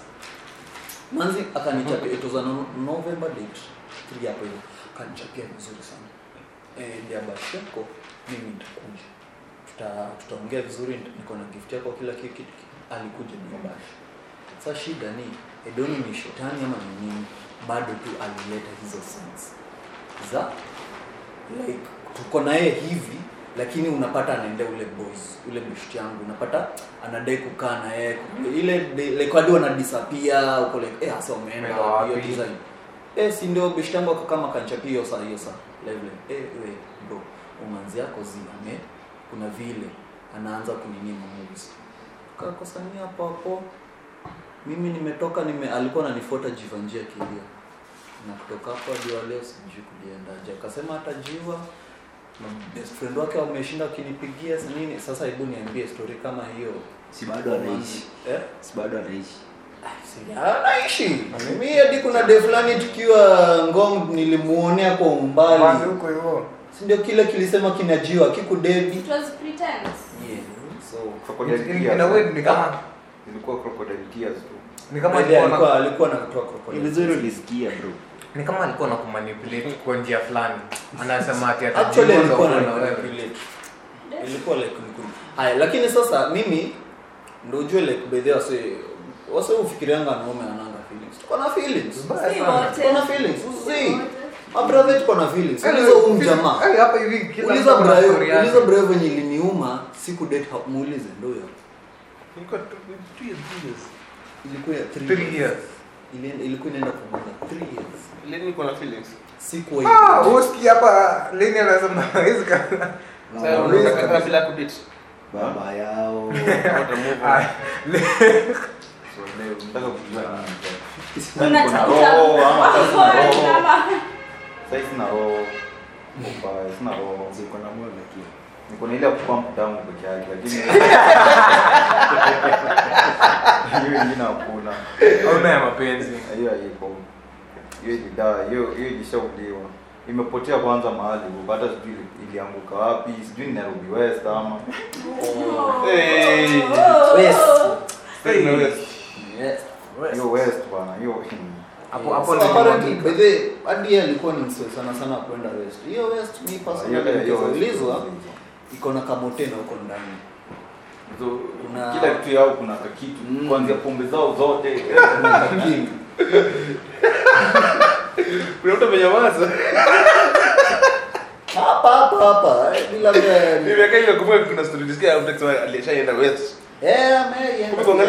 Manzi akanichapia it was on november date three hapo hiyo. akanichapia vizuri sana. Eh ndio basi yako mimi nitakuja tuta tutaongea vizuri niko na gift yako kila kitu alikuja ndio basi sasa shida ni edoni ni shetani ama ni nini? Bado tu alileta hizo scenes za like tuko naye hivi lakini unapata anaendea ule boys ule best yangu unapata anadai kukaa na yeye ile like hadi wana uko like eh hasa umeenda hiyo design eh si ndio best yangu kanchapia hiyo saa hiyo saa level. Eh we bro umanzi yako zi ame kuna vile anaanza kuninima movies kakosania hapo hapo. Mimi nimetoka nime alikuwa ananifuata jivanjia kilia na kutoka hapo hadi wa leo sijui kuliendaje. Akasema atajiwa jiva best friend wake wameshinda akinipigia nini. Sasa hebu niambie story kama hiyo. Si bado anaishi. Eh? Si bado anaishi. Anaishi. Mimi hadi kuna de fulani tukiwa ngong nilimuonea kwa umbali. Huko hivyo. Si ndio kile kilisema kinajiwa kikudedi It was pretense. yeah so Crocodile In- in- tears. in a way ni kama Ilikuwa crocodile tears tu. ni kama By the way, alikuwa na- alikuwa alikuwa anatoa crocodile. vizuri ulisikia bro. Ni kama alikuwa na kumanipulate kwa njia fulani. Anasema ati actually alikuwa na na manipulate. ilikuwa like haya lakini sasa mimi ndo ujue like bedhe wase wase ufikirianga naume ananga feelings. Tuko na feelings. Tuko na feelings. Si usi mabrother tuko na feelings. Eh, uliza mjamaa. hapa hivi kila venye iliniuma siku date ha- muulize ndo hiyo. Ilikuwa years, ilikuwa years. Inaenda kumanga 3 years. Leni niko na feelings. siku Ah, uski hapa anasema Sasa bila kudate. baba yao. Hata move. On. Ah, So leo kujua. Sasa roho sina. Mbaya, sina roho. ziko na moyo lakini Niko na ile kupump damu peke yake lakini hiyo ingine hakuna. hauna ya mapenzi hiyo haipo hiyo idaa hiyo hiyo ilishauliwa imepotea kwanza mahali hata sijui ilianguka wapi sijui ni Nairobi West ama West. West. Hiyo West bwana hiyo hapo hapo So apparently, by the hadi alikuwa ni msee sana sana kwenda west. Hiyo west mi personally nikiulizwa iko na kamotena huko ndani. So, Kuna- kila kitu yao kuna kakitu. Mm. kuanzia pombe zao zote. Kuna mtu amenyamaza. hapa hapa hapa eh, bila Nimekaa kuna story nilisikia mtu alishaenda West.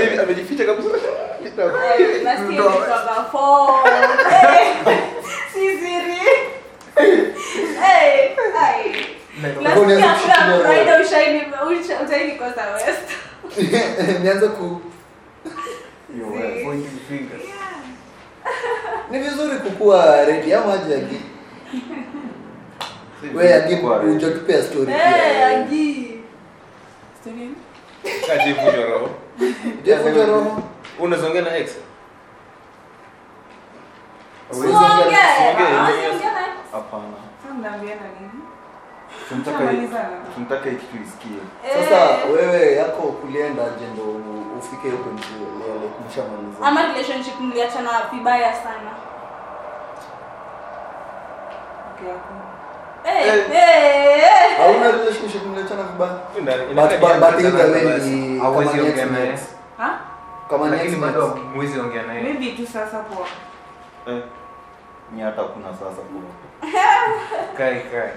Hivi amejificha kabisa. Nasikia kuna ushaini West. nianze ku hiyo pointing fingers. Ni vizuri kukua ready ama aje agi? Si we agi story Eh, agi. Story? Kati vunja roho. jefuja roho. Unazongea na ex? Hapana. Tunataka hii kitu isikie sasa Eh. wewe yako kulienda aje ndo ufike huko mshamaliza ama relationship mliachana vibaya sana? Okay, hauna relationship mliachana vibaya? But inakaa but- but ni either way ni Hauwezi ongea naye. kama ni bado mwezi ongea naye Maybe tu sasa poa. eh. Ni hata kuna sasa kwa kai kai.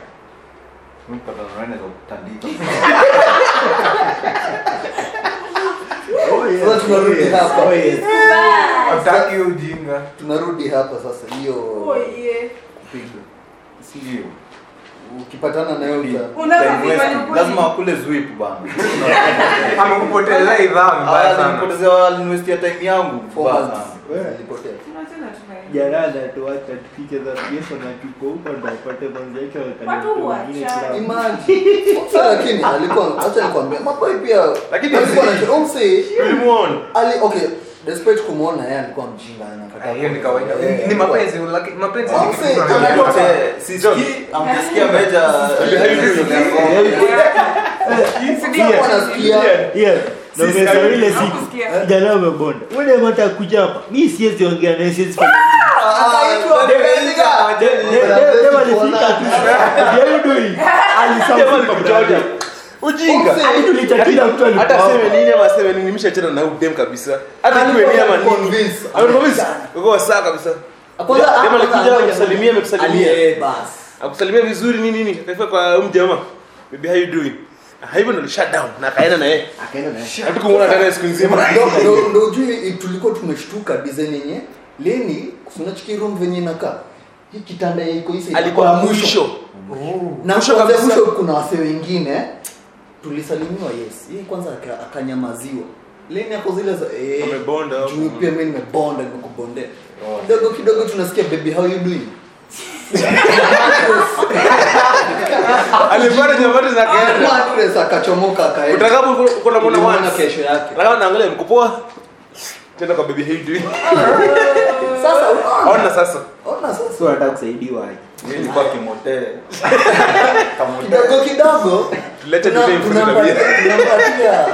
Mimi pata nene za kutandika. Sasa tunarudi hapa. Sasa hiyo Oh, kupiga sio ukipatana nayo lazima akule zwip bana. Amekupotelea idhaa mbaya Ah, sana. ya time yangu Bana. months. Wewe. ilipotea Tunacheza tunaenda. jarada tuacha tupike za pieso na tuko huko ndo apate manzi yake Watu imagine. Lakini alikuwa acha nikwambia mapoi pia Lakini alikuwa na umse ali okay despite kumwona yeye alikuwa mjinga anakataa Ah, hiyo ni kawaida Eh, ni mapenzi lakini mapenzi ni kitu anajua. Eh, sisikii meja ile siku ule mata siwezi ongea naye siwezi fanya ujinga. Hata seme nini ama seme nini nimeshachana na udem kabisa. Hata Alikuwa nini ama nini. ameconvince uko sawa kabisa. Kwanza- Dem alikuja ngoja- kusalimia ametusalimia Ali- basi. akusalimia vizuri nini nini. Akafika kwa mjama baby how you doing? Hivyo ndo shut down na akaenda na yeye Akaenda naye. hatukumuona tena siku nzima. Ndo- ndo- ndo ujui tulikuwa tumeshtuka design yenye. Leni sunachiki room venye inakaa. Hii kitanda ya iko alikuwa mwisho. na mwisho kuna wase wengine tulisalimiwa yes. Yeye kwanza akanyamaziwa. Leni ako zile za eh, juu pia mimi nimebonda nimekubondea kidogo kidogo tunasikia baby how you doing? Alipata nyamati za kaenda Mattress akachomoka akaenda. Utakapo uko na mwana kesho yake. Lakini naangalia mkupoa tena kwa baby how you doing? Sasa ona sasa. Ona sasa. So kusaidiwa aje. Nilikuwa kimotee kidogo kidogo. Tunampatia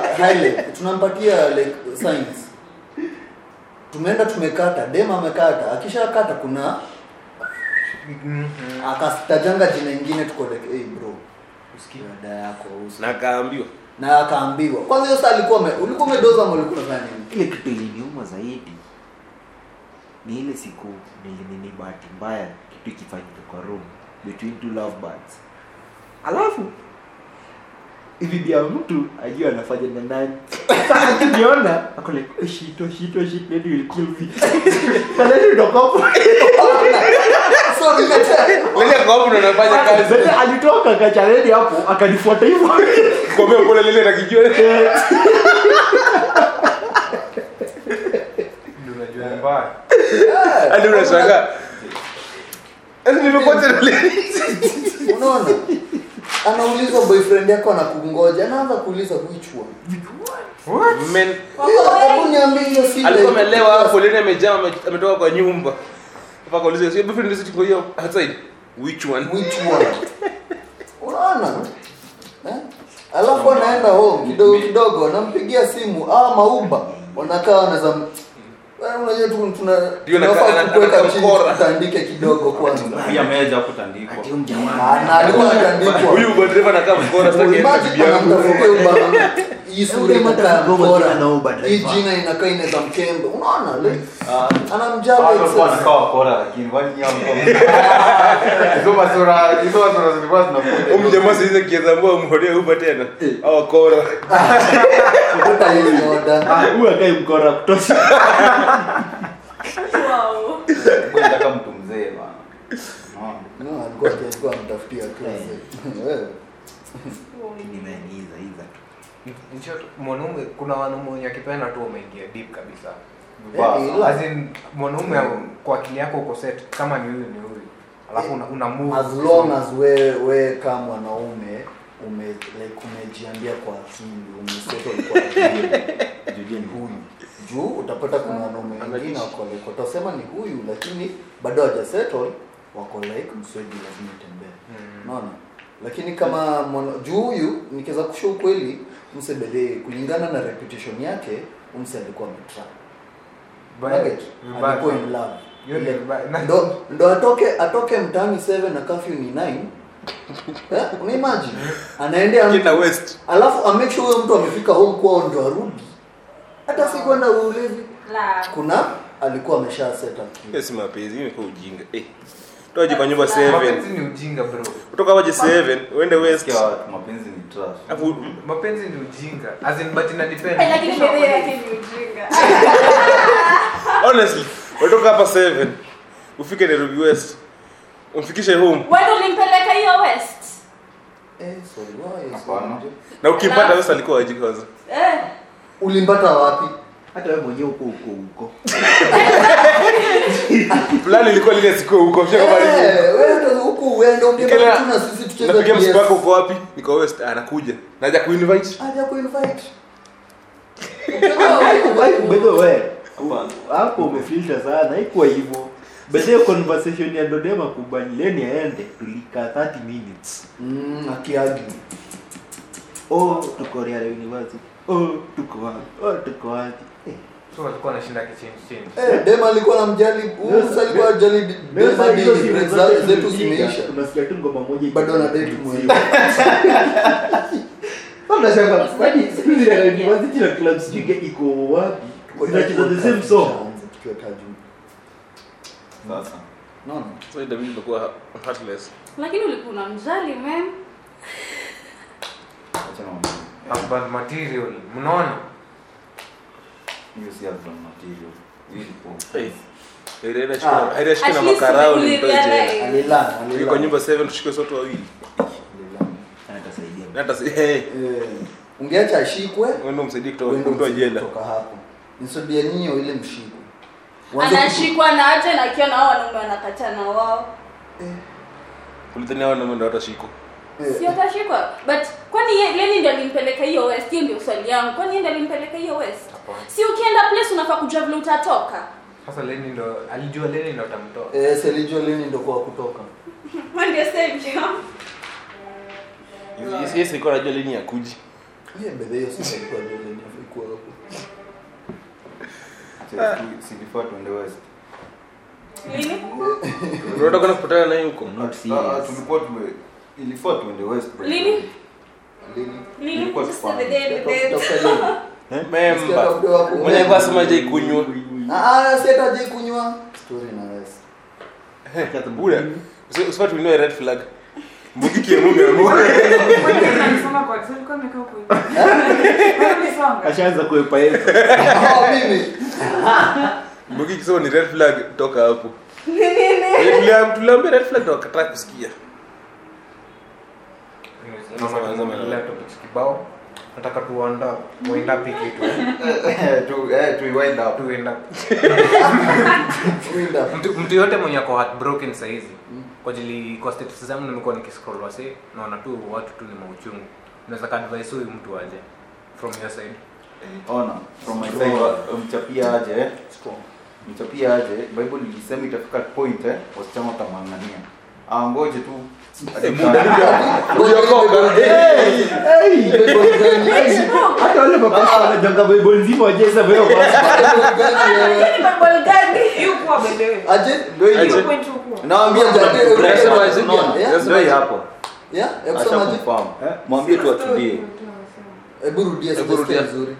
tunampatia like tumeenda tumekata. Dema amekata. Akishakata kuna akatajanga jina ingine tuko like hey bro dada yako na akaambiwa. Na akaambiwa. Kwanza hiyo saa alikuwa ulikuwa umedoza ama ulikuwa unafanya nini? Ile kitu iliniuma zaidi ni ile siku nilinini bahati mbaya ikifanyika kwa room between two love birds alafu bibi ya mtu ajua anafanya na nani. Sasa akiniona ako like shito shit oh shit oh lady will kill me. Na lady ndo kopo so nimetea lele kwa hapo ndo kazi. alitoka kachareni hapo akanifuata hivyo. Komea pole lele kijua. Ndio hadi unashangaa Yaani nimekuacha na lele unaona? Anaulizwa boyfriend yako anakungoja. Anaanza kuuliza alikuwa amelewa amejaa ametoka kwa nyumba. Mpaka kauliza sio boyfriend is sitting here outside which one? Which one? Unaona? Eh? alafu anaenda home kidogo kidogo anampigia simu ah mauba wanakaa wanaweza Wewe unajua tu tuna tunafaa kuweka chini tutandike kidogo kwanza. Pia meja kutandikwa na alikuwa anatandikwa. Huyu uber driver anakaa mkora sasa kienda bibi yangu. Hii sura inakaa mkora. na Uber Hii jina inakaa inaweza mkembe. Unaona like, Ah, anamjali watu walikuwa excess. lakini kwani nyinyi hamko- hizo masura hizo masura zilikuwa zinakuja. Huyu jamaa sasa kiweza mbao mhodie uber tena. Au kora Kutoka hiyo moda. Ah, huyu akai mkora kutosha Wow. mtu mzee bana mwanaume kuna wanaume wenye akipenda tu wameingia deep kabisa. Eh, As mwanaume kwa akili yako uko set kama ni huyu ni huyu alafu una, as long as wewe we kama mwanaume ume like umejiambia kwa akili umesettle kwa akili huyu juu utapata kuna wanaume wengine wako like utasema ni huyu lakini bado hajasettle wako like mswedi lazima itembee unaona? Lakini kama mwana, juu huyu nikiweza kusha ukweli msebele kulingana na reputation yake umse alikuwa in love. Na- ndo ndo atoke atoke mtaani 7 na kafyu ni 9 eh, unaimagine? Anaendea alafu amake sure huyo mtu amefika home kwao ndo arudi hata si kwenda ulevi. Kuna alikuwa amesha set up. Mapenzi hiyo ujinga. Eh toje kwa nyumba 7 mapenzi ni ujinga bro. Kutoka waje 7 uende west. Sikia mapenzi ni trash afu mapenzi ni ujinga as in but ina depend lakini sherehe yake ni ujinga. honestly kutoka hapa 7 ufike Nairobi west. Umfikishe home. Wewe ulimpeleka hiyo West? eh sorry why na ukimpata west alikuwa aje kwanza? Eh. Ulimpata wapi? Hata wewe mwenyewe uko uko huko. Plan ilikuwa lile siku huko sio kama ni eh wewe ndio huko, wewe ndio ndio tuna sisi tucheze napigia msiba wako uko wapi? Niko west Ah, anakuja. Naja kuinvite? Aja kuinvite. By the way hapo umefilter sana haikuwa hivyo. Bedhiyo conversation ya dodema kubanileni aende tulikaa 30 minutes. Mm, akiagi. Oh tuko Real University oh tuko wapi? Oh tuko wapi? Eh. Eh, alikuwa namjali ajali zetu zimeisha. Tu ngoma moja Bado na date mwenyewe. Unashangaa, kwani siku hizi Real University na club sijui iko wapi? Zinacheza the same song. tukiweka juu. Sasa. So itabidi imekuwa heartless. lakini ulikuwa unamjali mem Husband material mnaona? Hiyo material. Ah. na makarao Kwa nyumba 7 tushike sote wawili. Hata Eh, ungeacha ashikwe wendo msaidie kutoa jela. kutoka hapo. Nisodie ninyo ile mshikwe. Anashikwa na aje nakiwa na wao wanaume wanakatana wao. Hao ndio ndio watashikwa. Eh, but kwani ye- leni ndo alimpeleka hiyo west? Hiyo ndio swali yangu. Kwani yeye alimpeleka hiyo west? Si ukienda place unafaa kujua vile utatoka. Sasa leni ndo alijua leni ndo atamtoa. Eh, alijua leni ndo kwa kutoka. Ndio savior Yes, yes, nilikuwa najua leni ya kuji. yeye mbele hiyo sasa ilikuwa ndio leni ilikuwa hapo. Si- si before tuende west. lini Unataka kwenda kupatana naye huko? Not Ah, serious. tulikuwa tume ilifaa tuende west. by the Lini? lini? Lini? Ilikuwa just the day the day Memba. Mwenye alikuwa asema haja ikunywa. Ah, si hata je kunywa. Story na wewe Buda. Usifaa tuinue red flag. Kwa alikuwa amekaa huko ashaanza kuepa Ah, mimi. Ni red flag toka hapo. Tuliambia red flag ndo kusikia. Topics kibao nataka tuanda tuenda piki tu Tu eh tu wind up. tuenda winda mtu, mtu yote mwenye ako heartbroken saizi kwa ajili kwa status zangu nimekuwa nikiscroll wase naona tu watu tu ni mauchungu unaweza ka huyu mtu aje from your side Ona, from my side mchapia aje eh? mchapia aje bible ilisema itafika point eh wasichana watamwangania aangoje tu Uliokoka. Hey! Hata wale mapasta wanajanga bible nzima wajeza hiyo hapo mwambie tu atulie. Hebu rudia vizuri.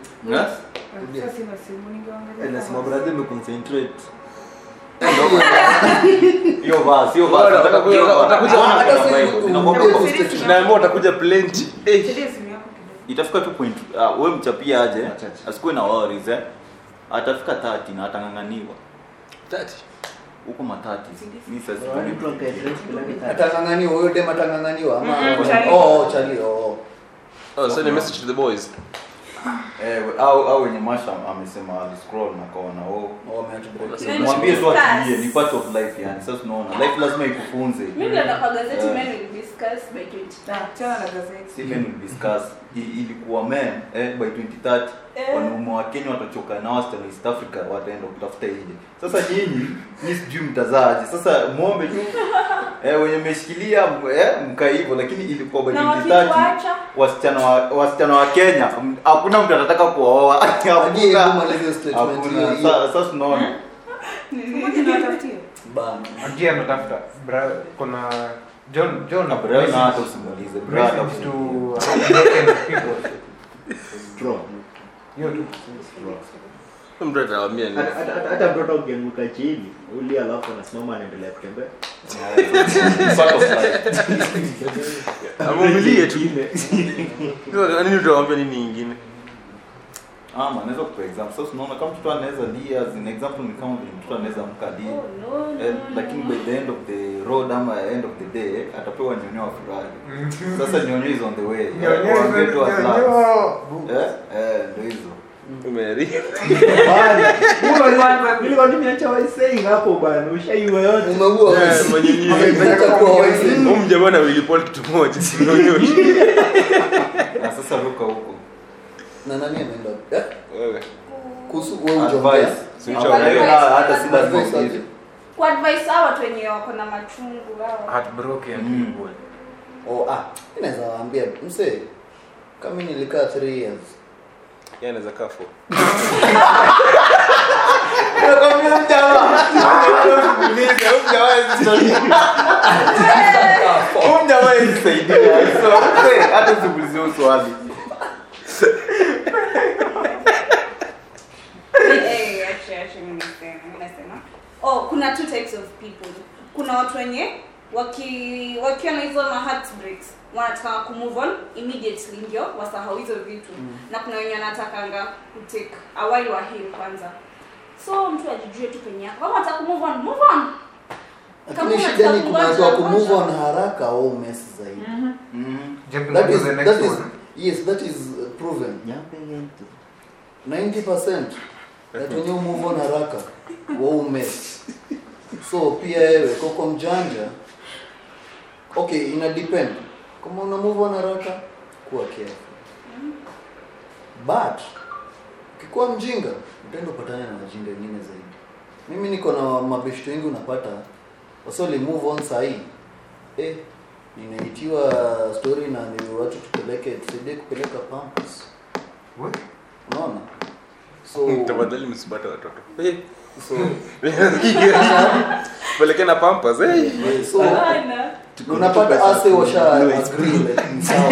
Nasema brother umeconcentrate hiyo. Eh. Itafika tu point uh, mchapia aje asikuwe na worries eh atafika 30 na atang'ang'aniwa huko atang'ang'aniwa huyo dem atang'ang'aniwa ama Mhm, oh oh, Charlie oh Oh, send a message to the boys. Eh, au au wenye masha amesema aliscroll na kaona oh. Mwambie tu atulie ni part of life yani. Sasa unaona life lazima ikufunze. Mimi nilienda kwa gazeti men will discuss by 20 na gazeti. si men will discuss. I, ilikuwa men eh, by 2030 Eh. wanaume wa Kenya watachoka na wasichana East Africa wataenda kutafuta nje sasa nyinyi ni sijui mtazaaje sasa muombe tu eh, wenye mmeshikilia eh, mka hivyo lakini ilikuwa by 2030 wasichana wa, wasichana wa Kenya hakuna mtu hakuna hiyo- Sa- sasa tunaona bana agia anatafuta kuna john john na Brian hata usimuulize brother hata message to usimuulize. people strong hiyo tu Mtu atawaambia nini? Hata- mtoto ukianguka chini uli alafu anasimama anaendelea kutembea. Amumilie tu. Ingine. Nini nini nyingine? Ama naweza kupa example sasa unaona kama mtoto anaweza lia as an example ni kama vile mtoto anaweza mkalia oh no Eh, no, lakini by the end of the road ama end of the day atapewa nyonyo wa furahi sasa nyonyo is on the way Eh, waambie tu at last. Eh, eh, ndio hizo Umeri. Bana, nilikuwa- nilikuwa nimeacha waisei hapo bana ushaiwa yote umeua Yeah, wezi. mwenye nyinyi. Ameacha kuwa wezi. Huyu mjamaa na Willy Paul kitu moja. Sasa ruka huko na nani ameenda Wewe. kuhusu wewe advice- hata si lazima advice- kwa advice hawa watu wenye wako na machungu hawa heartbroken Mm. people. Oh, ah, mi naweza waambia mse kama nilikaa 3 years. Yeye anaweza kaa four. Nakwambia mjamaa. Usimuulize, huyu mjamaa hizi story. Huyu mjamaa hizi saidia. So, msee, hata usimuulize huyo swali. Eh, acha, oh kuna two types of people. Kuna watu wenye waki wakiwa na hizo ma heartbreaks wanataka ku move on immediately ndio wasahau hizo vitu. Na kuna wenye wanatakanga kutake a while wa heal kwanza. So mtu ajijue tu penye yako. Kama ataka move on move on. Kama shida ni kuna ku kungoja, on haraka au mess zaidi. Mhm. -hmm. That is to the that is one yes, that is uh, proven. 90% that when you move on haraka waume. So pia wewe koko mjanja. Okay, ina depend. Kama una move on haraka kuwa careful. But ukikuwa mjinga utaenda upatane na wajinga wengine zaidi. Mimi niko na mabeshto wengi unapata wasoli move on sahii. Eh, ninaitiwa story na ni watu tupeleke tusaidie kupeleka pampas. Unaona? So Tafadhali msipate watoto. Eh, so Peleke na pampas so unapata ase washa agree like sawa.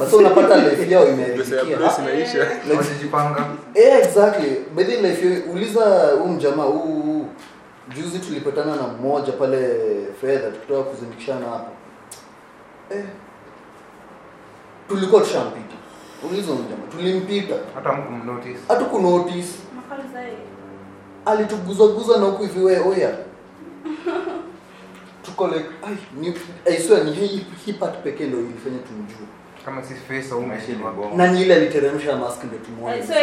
Basi unapata life yao. Eh, exactly. By the life yao uliza huu mjamaa huu. juzi tulipatana na mmoja pale fedha tukitoka kuzindikishana hapo. Eh. Tulikuwa tushampita. Uliza huyu tulimpita. hata mkumnotice Hatukunotice. Alituguzaguza na huku hivi we oya. Tuko like ai ni hii hii part pekee ndio ilifanya tumjue. Kama si face au umeshindwa na ni ile aliteremsha mask ndio tumuone Eh, so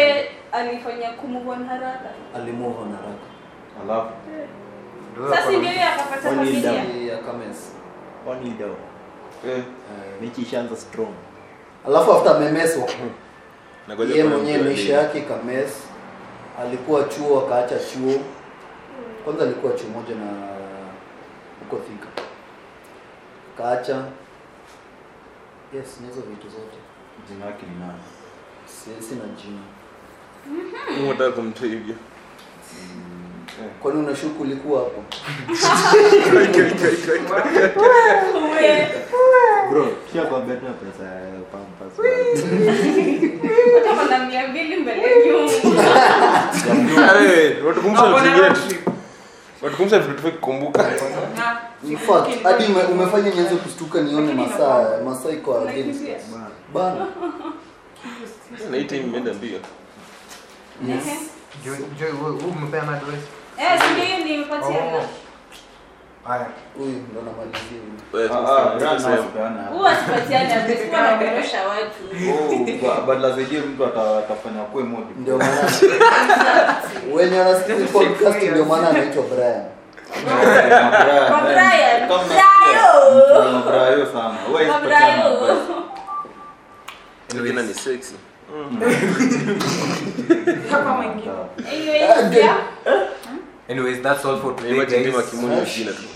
alifanya kumove on haraka. Alimove on haraka. Alafu sasa ndio akapata familia. Ya comments one though. Eh, Mechi ishaanza strong. alafu after amemeswa yeye mwenyewe maisha yake kames alikuwa chuo akaacha chuo. Kwanza alikuwa chuo moja na huko Thika akaacha. Yes nizo vitu zote. Jina yake ni nani? Jina. Unataka kumtoa kwani unashuku ulikuwa hapo. Bro, kisha kwa beta pesa ya Pampers. Hata wana mia mbili mbele nyuma watukumbusha Wako vitu na vingine. road vitu tufai In fact, hadi umefanya nianze kustuka nione masaa masaa iko against bana Na hii time imeenda mbio. Joy, Joy, umepeana address? Eh, si ndio nimepatia. Haya. huyu ndo namalizia huyu. Eh, Ah, ah, huwa sipatiani kwa naborosha watu Oh, badala zaidi mtu atafanya kuwe motive. ndio maana wenye wanasikiza podcast ndio maana anaitwa Brian sana. Kwa ni sexy. Hapa mwingine. Yeah. Anyways, that's all for today, Imagine guys. Dima Kimunyo jina tu.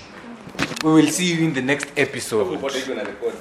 We will see you in the next episode. Popote iko na record.